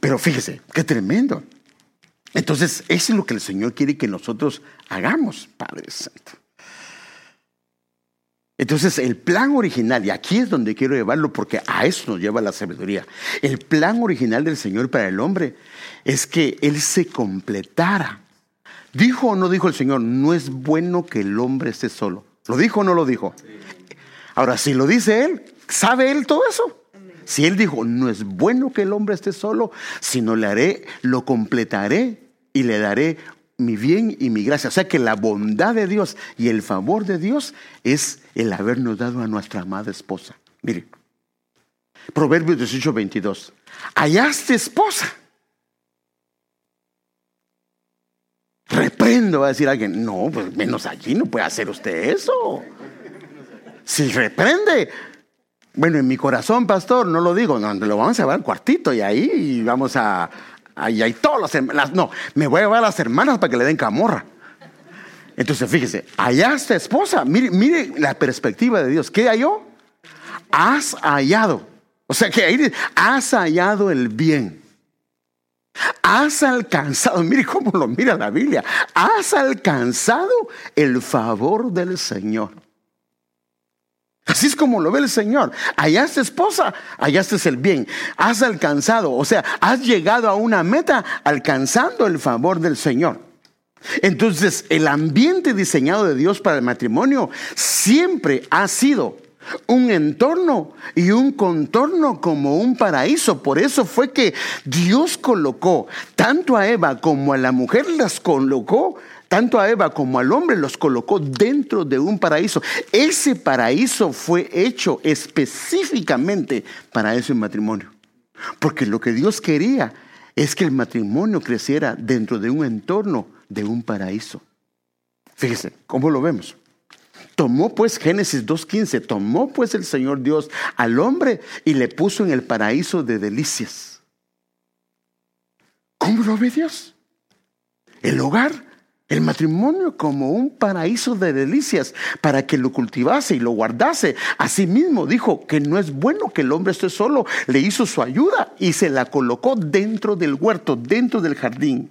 pero fíjese, qué tremendo. Entonces, eso es lo que el Señor quiere que nosotros hagamos, Padre Santo. Entonces, el plan original, y aquí es donde quiero llevarlo porque a eso nos lleva la sabiduría, el plan original del Señor para el hombre es que Él se completara ¿Dijo o no dijo el Señor? No es bueno que el hombre esté solo. ¿Lo dijo o no lo dijo? Ahora, si lo dice Él, ¿sabe Él todo eso? Si Él dijo, no es bueno que el hombre esté solo, sino le haré, lo completaré y le daré mi bien y mi gracia. O sea que la bondad de Dios y el favor de Dios es el habernos dado a nuestra amada esposa. Mire, Proverbios 18, 22. Hallaste esposa Reprendo, va a decir alguien. No, pues menos allí no puede hacer usted eso. Si reprende. Bueno, en mi corazón, pastor, no lo digo, no, lo vamos a llevar al cuartito y ahí vamos a. Ahí hay todos los hermanos. No, me voy a llevar a las hermanas para que le den camorra. Entonces, fíjese, allá está esposa. Mire, mire la perspectiva de Dios. ¿Qué halló? Has hallado. O sea que ahí has hallado el bien. Has alcanzado, mire cómo lo mira la Biblia, has alcanzado el favor del Señor. Así es como lo ve el Señor. Allá está esposa, allá está el bien. Has alcanzado, o sea, has llegado a una meta alcanzando el favor del Señor. Entonces, el ambiente diseñado de Dios para el matrimonio siempre ha sido un entorno y un contorno como un paraíso. Por eso fue que Dios colocó tanto a Eva como a la mujer, las colocó, tanto a Eva como al hombre los colocó dentro de un paraíso. Ese paraíso fue hecho específicamente para ese matrimonio. Porque lo que Dios quería es que el matrimonio creciera dentro de un entorno de un paraíso. Fíjese, ¿cómo lo vemos? Tomó pues Génesis 2.15, tomó pues el Señor Dios al hombre y le puso en el paraíso de delicias. ¿Cómo lo ve Dios? El hogar el matrimonio como un paraíso de delicias para que lo cultivase y lo guardase. Asimismo dijo que no es bueno que el hombre esté solo, le hizo su ayuda y se la colocó dentro del huerto, dentro del jardín.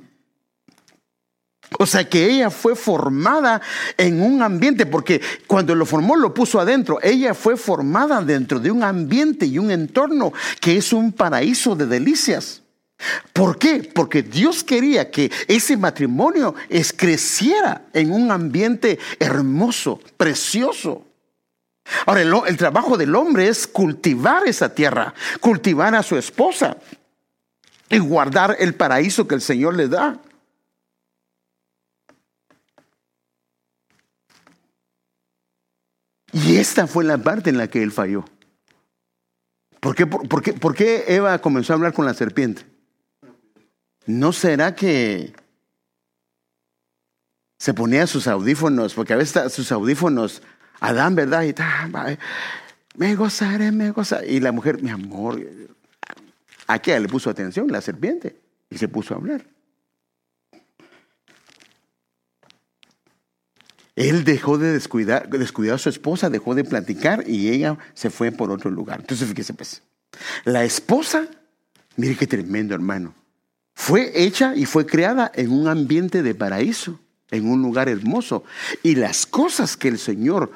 O sea que ella fue formada en un ambiente, porque cuando lo formó lo puso adentro. Ella fue formada dentro de un ambiente y un entorno que es un paraíso de delicias. ¿Por qué? Porque Dios quería que ese matrimonio creciera en un ambiente hermoso, precioso. Ahora, el, trabajo del hombre es cultivar esa tierra, cultivar a su esposa y guardar el paraíso que el Señor le da. Y esta fue la parte en la que él falló. ¿Por qué, por, qué, Eva comenzó a hablar con la serpiente? ¿No será que se ponía sus audífonos? Porque a veces sus audífonos, Adán, ¿verdad? Y me gozaré, me gozaré. Y la mujer, mi amor, ¿a qué le puso atención? La serpiente. Y se puso a hablar. Él dejó de descuidar, descuidar a su esposa, dejó de platicar y ella se fue por otro lugar. Entonces, fíjese pues, la esposa, mire qué tremendo hermano, fue hecha y fue creada en un ambiente de paraíso, en un lugar hermoso. Y las cosas que el Señor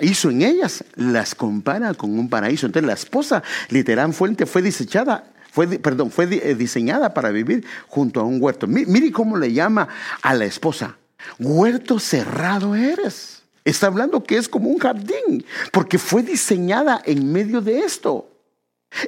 hizo en ellas, las compara con un paraíso. Entonces la esposa, literal fuente, fue desechada perdón, fue eh, diseñada para vivir junto a un huerto. Mire cómo le llama a la esposa. Huerto cerrado eres. Está hablando que es como un jardín, porque fue diseñada en medio de esto.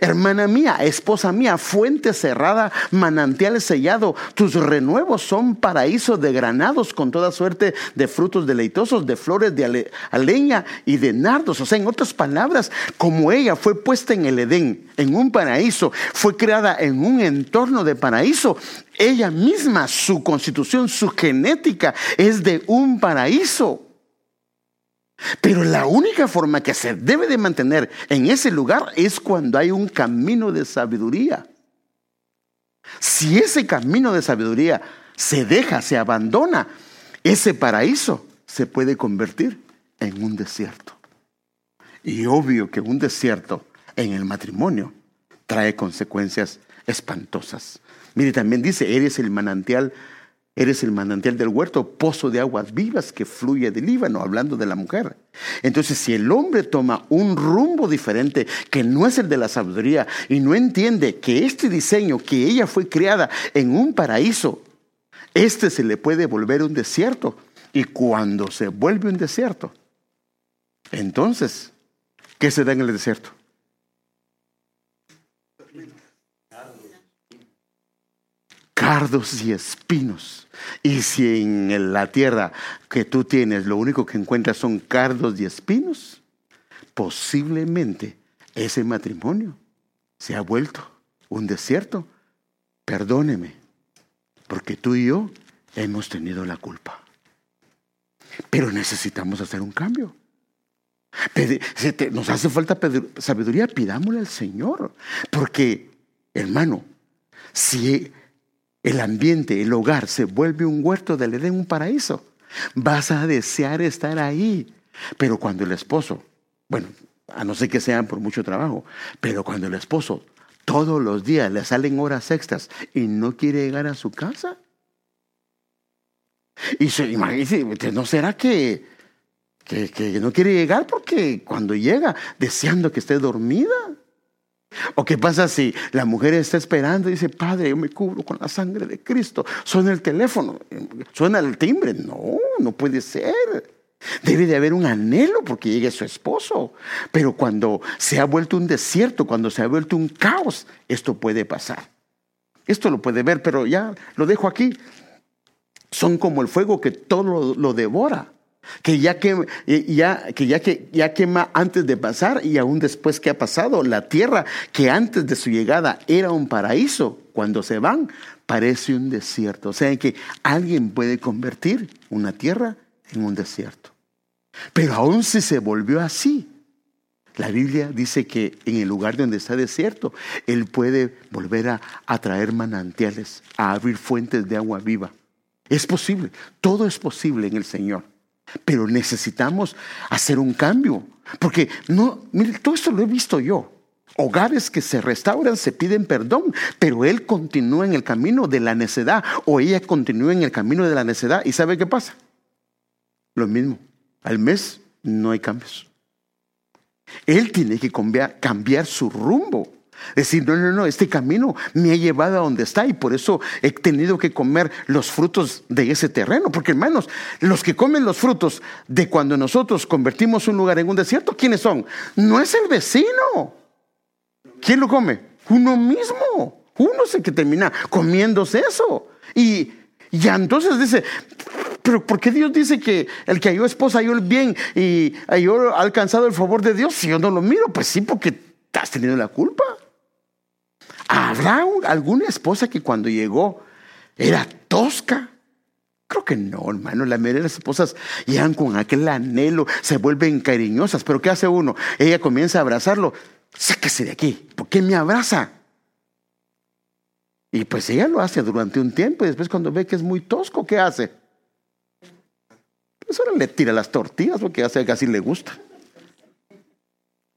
Hermana mía, esposa mía, fuente cerrada, manantial sellado, tus renuevos son paraísos de granados con toda suerte de frutos deleitosos, de flores de aleña y de nardos. O sea, en otras palabras, como ella fue puesta en el Edén, en un paraíso, fue creada en un entorno de paraíso, ella misma, su constitución, su genética es de un paraíso. Pero la única forma que se debe de mantener en ese lugar es cuando hay un camino de sabiduría. Si ese camino de sabiduría se deja, se abandona, ese paraíso se puede convertir en un desierto. Y obvio que un desierto en el matrimonio trae consecuencias espantosas. Mire, también dice, eres el manantial Eres el manantial del huerto, pozo de aguas vivas que fluye del Líbano, hablando de la mujer. Entonces, si el hombre toma un rumbo diferente que no es el de la sabiduría y no entiende que este diseño, que ella fue creada en un paraíso, este se le puede volver un desierto. Y cuando se vuelve un desierto, entonces, ¿qué se da en el desierto? Cardos y espinos. Y si en la tierra que tú tienes lo único que encuentras son cardos y espinos, posiblemente ese matrimonio se ha vuelto un desierto. Perdóneme, porque tú y yo hemos tenido la culpa. Pero necesitamos hacer un cambio. Nos hace falta sabiduría, pidámosle al Señor. Porque, hermano, si el ambiente, el hogar se vuelve un huerto del Edén, un paraíso. Vas a desear estar ahí. Pero cuando el esposo, bueno, a no ser que sean por mucho trabajo, pero cuando el esposo todos los días le salen horas extras y no quiere llegar a su casa. Y se imagínese, ¿no será que, que, que no quiere llegar porque cuando llega deseando que esté dormida? ¿O qué pasa si la mujer está esperando y dice, Padre, yo me cubro con la sangre de Cristo? Suena el teléfono, suena el timbre. No, no puede ser. Debe de haber un anhelo porque llegue su esposo. Pero cuando se ha vuelto un desierto, cuando se ha vuelto un caos, esto puede pasar. Esto lo puede ver, pero ya lo dejo aquí. Son como el fuego que todo lo, devora que ya, que, ya, que, ya, que ya quema antes de pasar y aún después que ha pasado. La tierra que antes de su llegada era un paraíso, cuando se van parece un desierto. O sea que alguien puede convertir una tierra en un desierto. Pero aún si se volvió así, la Biblia dice que en el lugar donde está desierto, Él puede volver a atraer manantiales, a abrir fuentes de agua viva. Es posible, todo es posible en el Señor. Pero necesitamos hacer un cambio. Porque no, mire, todo esto lo he visto yo. Hogares que se restauran, se piden perdón, pero él continúa en el camino de la necedad o ella continúa en el camino de la necedad. ¿Y sabe qué pasa? Lo mismo. Al mes no hay cambios. Él tiene que cambiar, cambiar su rumbo. Decir, no, no, no, este camino me ha llevado a donde está y por eso he tenido que comer los frutos de ese terreno. Porque hermanos, los que comen los frutos de cuando nosotros convertimos un lugar en un desierto, ¿quiénes son? No es el vecino. ¿Quién lo come? Uno mismo. Uno es el que termina comiéndose eso. Y ya entonces dice, pero ¿por qué Dios dice que el que halló esposa halló el bien y halló, ha alcanzado el favor de Dios si yo no lo miro? Pues sí, porque has tenido la culpa. ¿Habrá alguna esposa que cuando llegó era tosca? Creo que no, hermano. La mayoría de las esposas llegan con aquel anhelo, se vuelven cariñosas. Pero ¿qué hace uno? Ella comienza a abrazarlo. Sáquese de aquí. ¿Por qué me abraza? Y pues ella lo hace durante un tiempo y después cuando ve que es muy tosco, ¿qué hace? Pues ahora le tira las tortillas porque hace que así le gusta.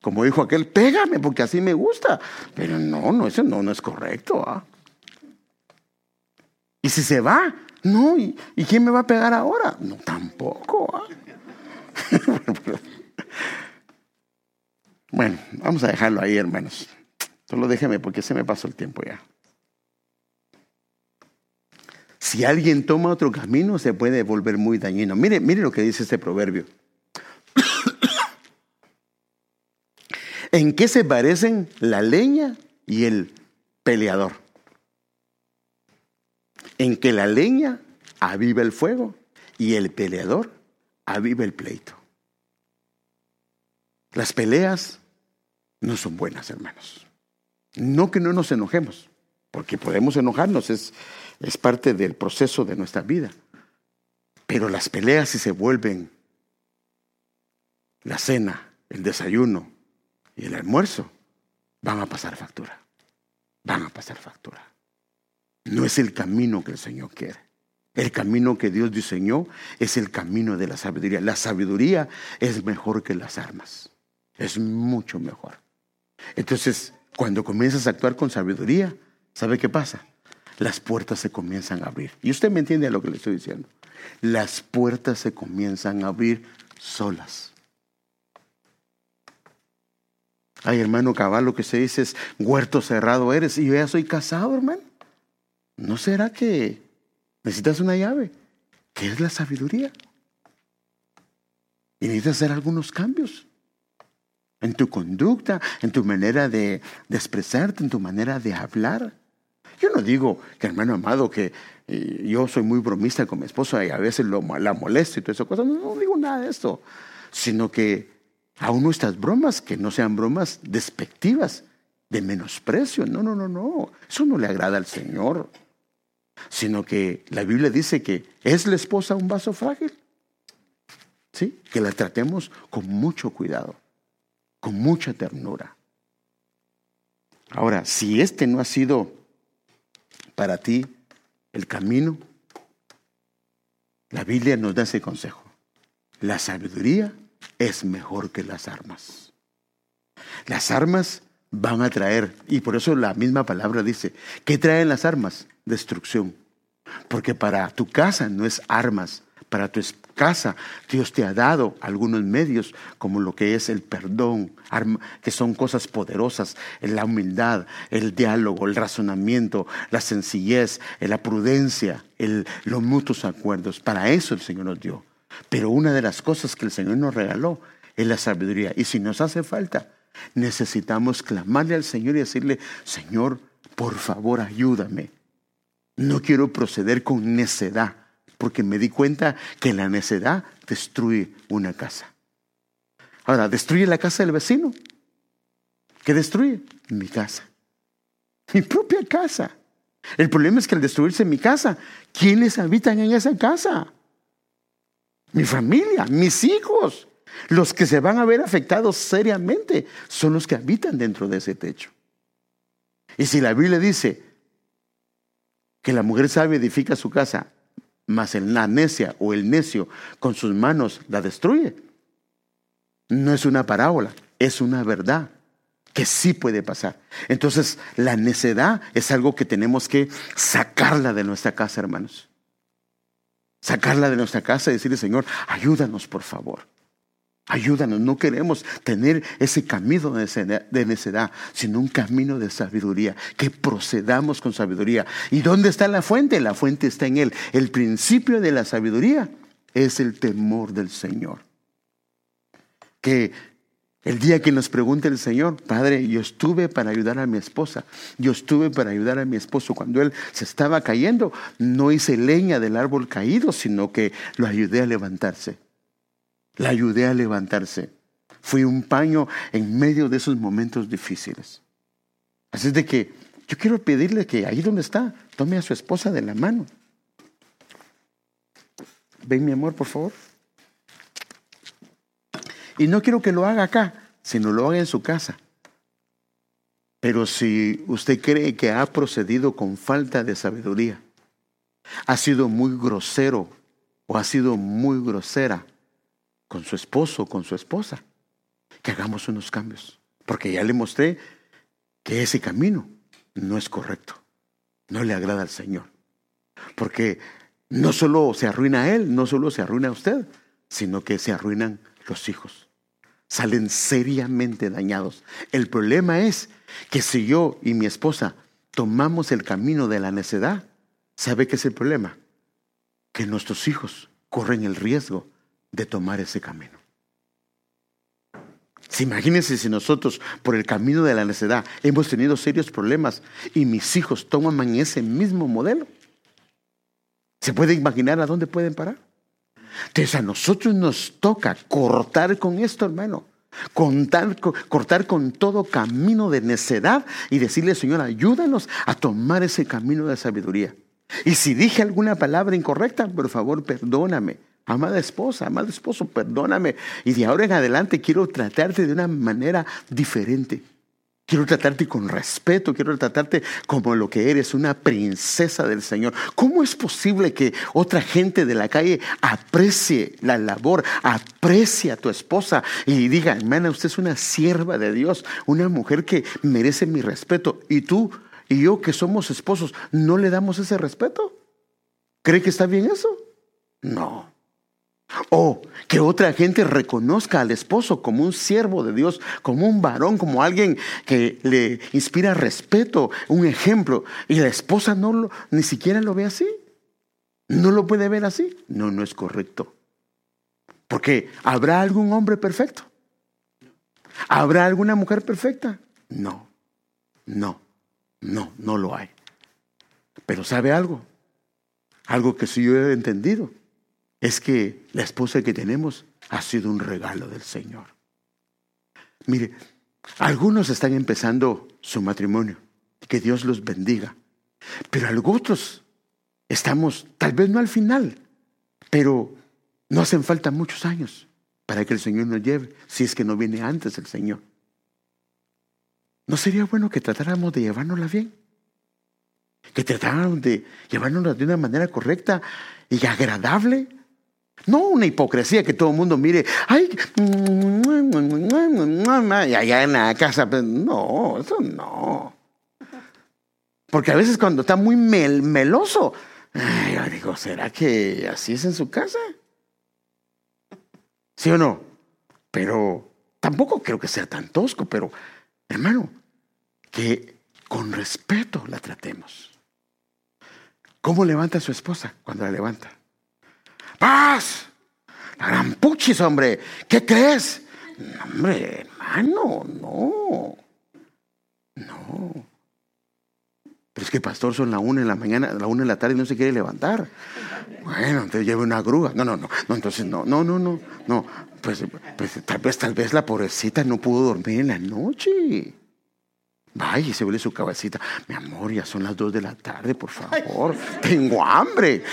Como dijo aquel, pégame porque así me gusta. Pero no, no, eso no, no es correcto. ¿ah? Y si se va, no, ¿y, quién me va a pegar ahora? No, tampoco. ¿ah? bueno, vamos a dejarlo ahí, hermanos. Solo déjeme porque se me pasó el tiempo ya. Si alguien toma otro camino, se puede volver muy dañino. Mire, mire lo que dice este proverbio. ¿En qué se parecen la leña y el peleador? En que la leña aviva el fuego y el peleador aviva el pleito. Las peleas no son buenas, hermanos. No que no nos enojemos, porque podemos enojarnos, es, es parte del proceso de nuestra vida. Pero las peleas si se vuelven la cena, el desayuno, y el almuerzo van a pasar factura. Van a pasar factura. No es el camino que el Señor quiere. El camino que Dios diseñó es el camino de la sabiduría. La sabiduría es mejor que las armas. Es mucho mejor. Entonces, cuando comienzas a actuar con sabiduría, ¿sabe qué pasa? Las puertas se comienzan a abrir. Y usted me entiende a lo que le estoy diciendo. Las puertas se comienzan a abrir solas. Ay, hermano cabal, lo que se dice es huerto cerrado eres. Y yo soy casado, hermano. ¿No será que necesitas una llave? ¿Qué es la sabiduría? Y necesitas hacer algunos cambios en tu conducta, en tu manera de, expresarte, en tu manera de hablar. Yo no digo que, hermano amado, que eh, yo soy muy bromista con mi esposa y a veces lo, la molesto y todas esas cosas. no digo nada de esto. Sino que Aún nuestras bromas, que no sean bromas despectivas, de menosprecio. No, no, no, no. Eso no le agrada al Señor. Sino que la Biblia dice que es la esposa un vaso frágil. ¿Sí? Que la tratemos con mucho cuidado, con mucha ternura. Ahora, si este no ha sido para ti el camino, la Biblia nos da ese consejo. La sabiduría es mejor que las armas. Las armas van a traer, y por eso la misma palabra dice, ¿qué traen las armas? Destrucción. Porque para tu casa no es armas, para tu casa Dios te ha dado algunos medios como lo que es el perdón, que son cosas poderosas, la humildad, el diálogo, el razonamiento, la sencillez, la prudencia, los mutuos acuerdos. Para eso el Señor nos dio. Pero una de las cosas que el Señor nos regaló es la sabiduría. Y si nos hace falta, necesitamos clamarle al Señor y decirle, Señor, por favor ayúdame. No quiero proceder con necedad, porque me di cuenta que la necedad destruye una casa. Ahora, destruye la casa del vecino. ¿Qué destruye? Mi casa. Mi propia casa. El problema es que al destruirse mi casa, ¿quiénes habitan en esa casa? Mi familia, mis hijos. Los que se van a ver afectados seriamente son los que habitan dentro de ese techo. Y si la Biblia dice que la mujer sabia edifica su casa mas la necia o el necio con sus manos la destruye. No es una parábola, es una verdad que sí puede pasar. Entonces, la necedad es algo que tenemos que sacarla de nuestra casa, hermanos. Sacarla de nuestra casa y decirle, Señor, ayúdanos, por favor. Ayúdanos, no queremos tener ese camino de necedad, sino un camino de sabiduría, que procedamos con sabiduría. ¿Y dónde está la fuente? La fuente está en Él. El principio de la sabiduría es el temor del Señor. Que el día que nos pregunte el Señor, Padre, yo estuve para ayudar a mi esposa, yo estuve para ayudar a mi esposo cuando él se estaba cayendo, no hice leña del árbol caído, sino que lo ayudé a levantarse. La ayudé a levantarse. Fui un paño en medio de esos momentos difíciles. Así es de que yo quiero pedirle que ahí donde está, tome a su esposa de la mano. Ven mi amor, por favor. Y no quiero que lo haga acá, sino lo haga en su casa. Pero si usted cree que ha procedido con falta de sabiduría, ha sido muy grosero o ha sido muy grosera, con su esposo, con su esposa, que hagamos unos cambios. Porque ya le mostré que ese camino no es correcto, no le agrada al Señor. Porque no solo se arruina a él, no solo se arruina a usted, sino que se arruinan los hijos. Salen seriamente dañados. El problema es que si yo y mi esposa tomamos el camino de la necedad, ¿sabe qué es el problema? Que nuestros hijos corren el riesgo de tomar ese camino. Imagínense si nosotros por el camino de la necedad hemos tenido serios problemas y mis hijos toman ese mismo modelo. ¿Se puede imaginar a dónde pueden parar? Entonces a nosotros nos toca cortar con esto, hermano. Cortar con todo camino de necedad y decirle, Señor, ayúdanos a tomar ese camino de sabiduría. Y si dije alguna palabra incorrecta, por favor, perdóname. Amada esposa, amado esposo, perdóname. Y de ahora en adelante quiero tratarte de una manera diferente. Quiero tratarte con respeto, quiero tratarte como lo que eres, una princesa del Señor. ¿Cómo es posible que otra gente de la calle aprecie la labor, aprecie a tu esposa y diga, hermana, usted es una sierva de Dios, una mujer que merece mi respeto? Y tú y yo que somos esposos, ¿no le damos ese respeto? ¿Cree que está bien eso? No. O que otra gente reconozca al esposo como un siervo de Dios, como un varón, como alguien que le inspira respeto, un ejemplo. Y la esposa no lo, ni siquiera lo ve así. No lo puede ver así. No, no es correcto. Porque ¿habrá algún hombre perfecto? ¿Habrá alguna mujer perfecta? No, no, no, no lo hay. Pero ¿sabe algo? Algo que sí yo he entendido es que la esposa que tenemos ha sido un regalo del Señor. Mire, algunos están empezando su matrimonio, que Dios los bendiga, pero algunos estamos, tal vez no al final, pero no hacen falta muchos años para que el Señor nos lleve, si es que no viene antes el Señor. ¿No sería bueno que tratáramos de llevárnosla bien? Que tratáramos de llevárnosla de una manera correcta y agradable no una hipocresía que todo el mundo mire, ay, y allá en la casa, pues, no, eso no. Porque a veces cuando está muy meloso, yo digo, ¿será que así es en su casa? ¿Sí o no? Pero tampoco creo que sea tan tosco, pero hermano, que con respeto la tratemos. ¿Cómo levanta a su esposa cuando la levanta? Paz. La gran puchis, hombre. ¿Qué crees? hombre, hermano, no. No. Pero es que pastor son la una en la mañana, la una en la tarde y no se quiere levantar. Bueno, entonces lleve una grúa. No, no, no. No, entonces no, no, no, no. No. Pues, pues tal vez, tal vez la pobrecita no pudo dormir en la noche. Vaya se huele su cabecita. Mi amor, ya son las dos de la tarde, por favor. Tengo hambre.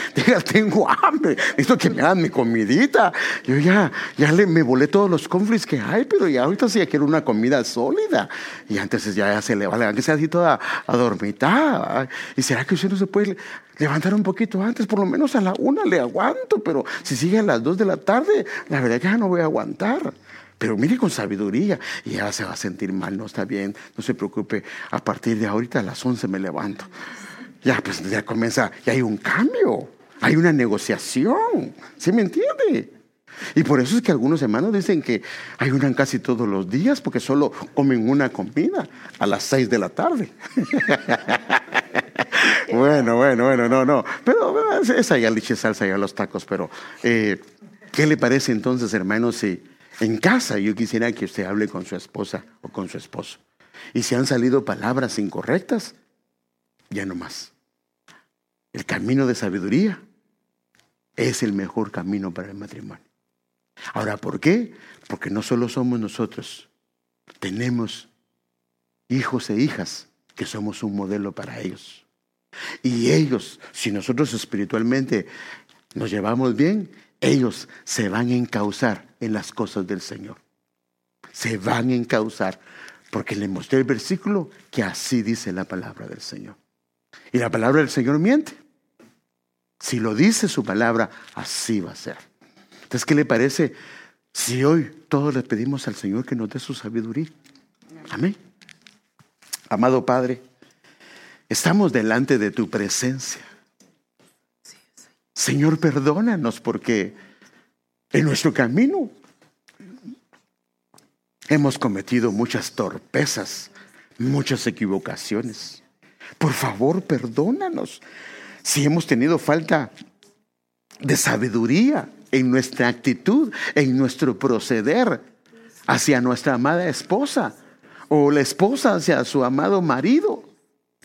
Tengo hambre. Necesito que me hagan mi comidita. Yo ya, ya le, me volé todos los conflictos que hay, pero ya ahorita sí ya quiero una comida sólida. Y antes ya, se le va, que sea así toda adormitada. ¿Y será que usted no se puede levantar un poquito antes? Por lo menos a la una le aguanto, pero si sigue a las dos de la tarde, la verdad que ya no voy a aguantar. Pero mire con sabiduría y ya se va a sentir mal, no está bien, no se preocupe, a partir de ahorita a las 11 me levanto. Ya, pues ya comienza, ya hay un cambio, hay una negociación, ¿sí me entiende? Y por eso es que algunos hermanos dicen que ayunan casi todos los días porque solo comen una comida a las 6 de la tarde. bueno, bueno, bueno, no, no. Pero esa ya liche salsa, ya los tacos, pero eh, ¿qué le parece entonces, hermanos, si en casa yo quisiera que usted hable con su esposa o con su esposo. Y si han salido palabras incorrectas, ya no más. El camino de sabiduría es el mejor camino para el matrimonio. Ahora, ¿por qué? Porque no solo somos nosotros, tenemos hijos e hijas que somos un modelo para ellos. Y ellos, si nosotros espiritualmente nos llevamos bien, ellos se van a encauzar en las cosas del Señor. Se van a encauzar porque le mostré el versículo que así dice la palabra del Señor. Y la palabra del Señor miente. Si lo dice su palabra, así va a ser. Entonces, ¿qué le parece si hoy todos le pedimos al Señor que nos dé su sabiduría? Amén. Amado Padre, estamos delante de tu presencia. Señor, perdónanos porque en nuestro camino hemos cometido muchas torpezas, muchas equivocaciones. Por favor, perdónanos si hemos tenido falta de sabiduría en nuestra actitud, en nuestro proceder hacia nuestra amada esposa o la esposa hacia su amado marido.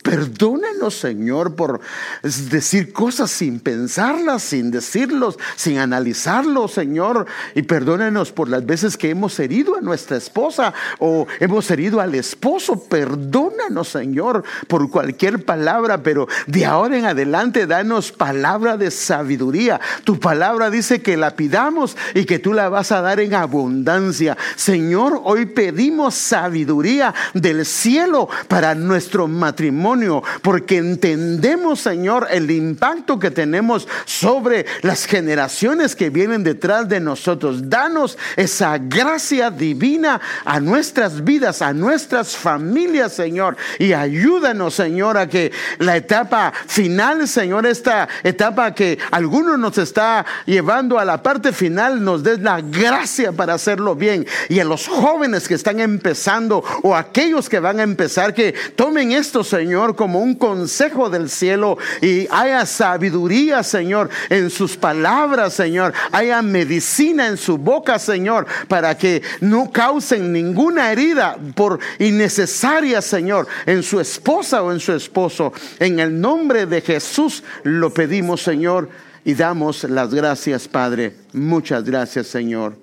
Perdónenos, Señor, por decir cosas sin pensarlas, sin decirlos, sin analizarlos, Señor. Y perdónenos por las veces que hemos herido a nuestra esposa o hemos herido al esposo. Perdónanos, Señor, por cualquier palabra, pero de ahora en adelante danos palabra de sabiduría. Tu palabra dice que la pidamos y que tú la vas a dar en abundancia. Señor, hoy pedimos sabiduría del cielo para nuestro matrimonio porque entendemos, Señor, el impacto que tenemos sobre las generaciones que vienen detrás de nosotros. Danos esa gracia divina a nuestras vidas, a nuestras familias, Señor, y ayúdanos, Señor, a que la etapa final, Señor, esta etapa que algunos nos está llevando a la parte final, nos des la gracia para hacerlo bien. Y a los jóvenes que están empezando o aquellos que van a empezar, que tomen esto, Señor como un consejo del cielo y haya sabiduría, Señor, en sus palabras, Señor. Haya medicina en su boca, Señor, para que no causen ninguna herida por innecesaria, Señor, en su esposa o en su esposo. En el nombre de Jesús lo pedimos, Señor, y damos las gracias, Padre. Muchas gracias, Señor.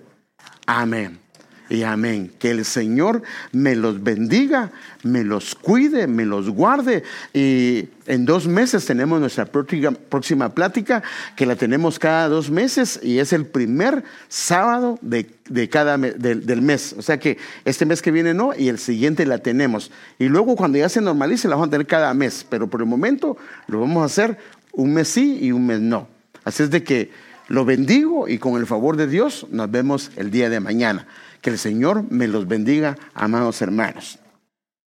Amén y amén. Que el Señor me los bendiga, me los cuide, me los guarde. Y en dos meses tenemos nuestra próxima, plática, que la tenemos cada dos meses y es el primer sábado de, cada del mes. O sea que este mes que viene no y el siguiente la tenemos. Y luego cuando ya se normalice la vamos a tener cada mes. Pero por el momento lo vamos a hacer un mes sí y un mes no. Así es de que lo bendigo y con el favor de Dios nos vemos el día de mañana. Que el Señor me los bendiga, amados hermanos.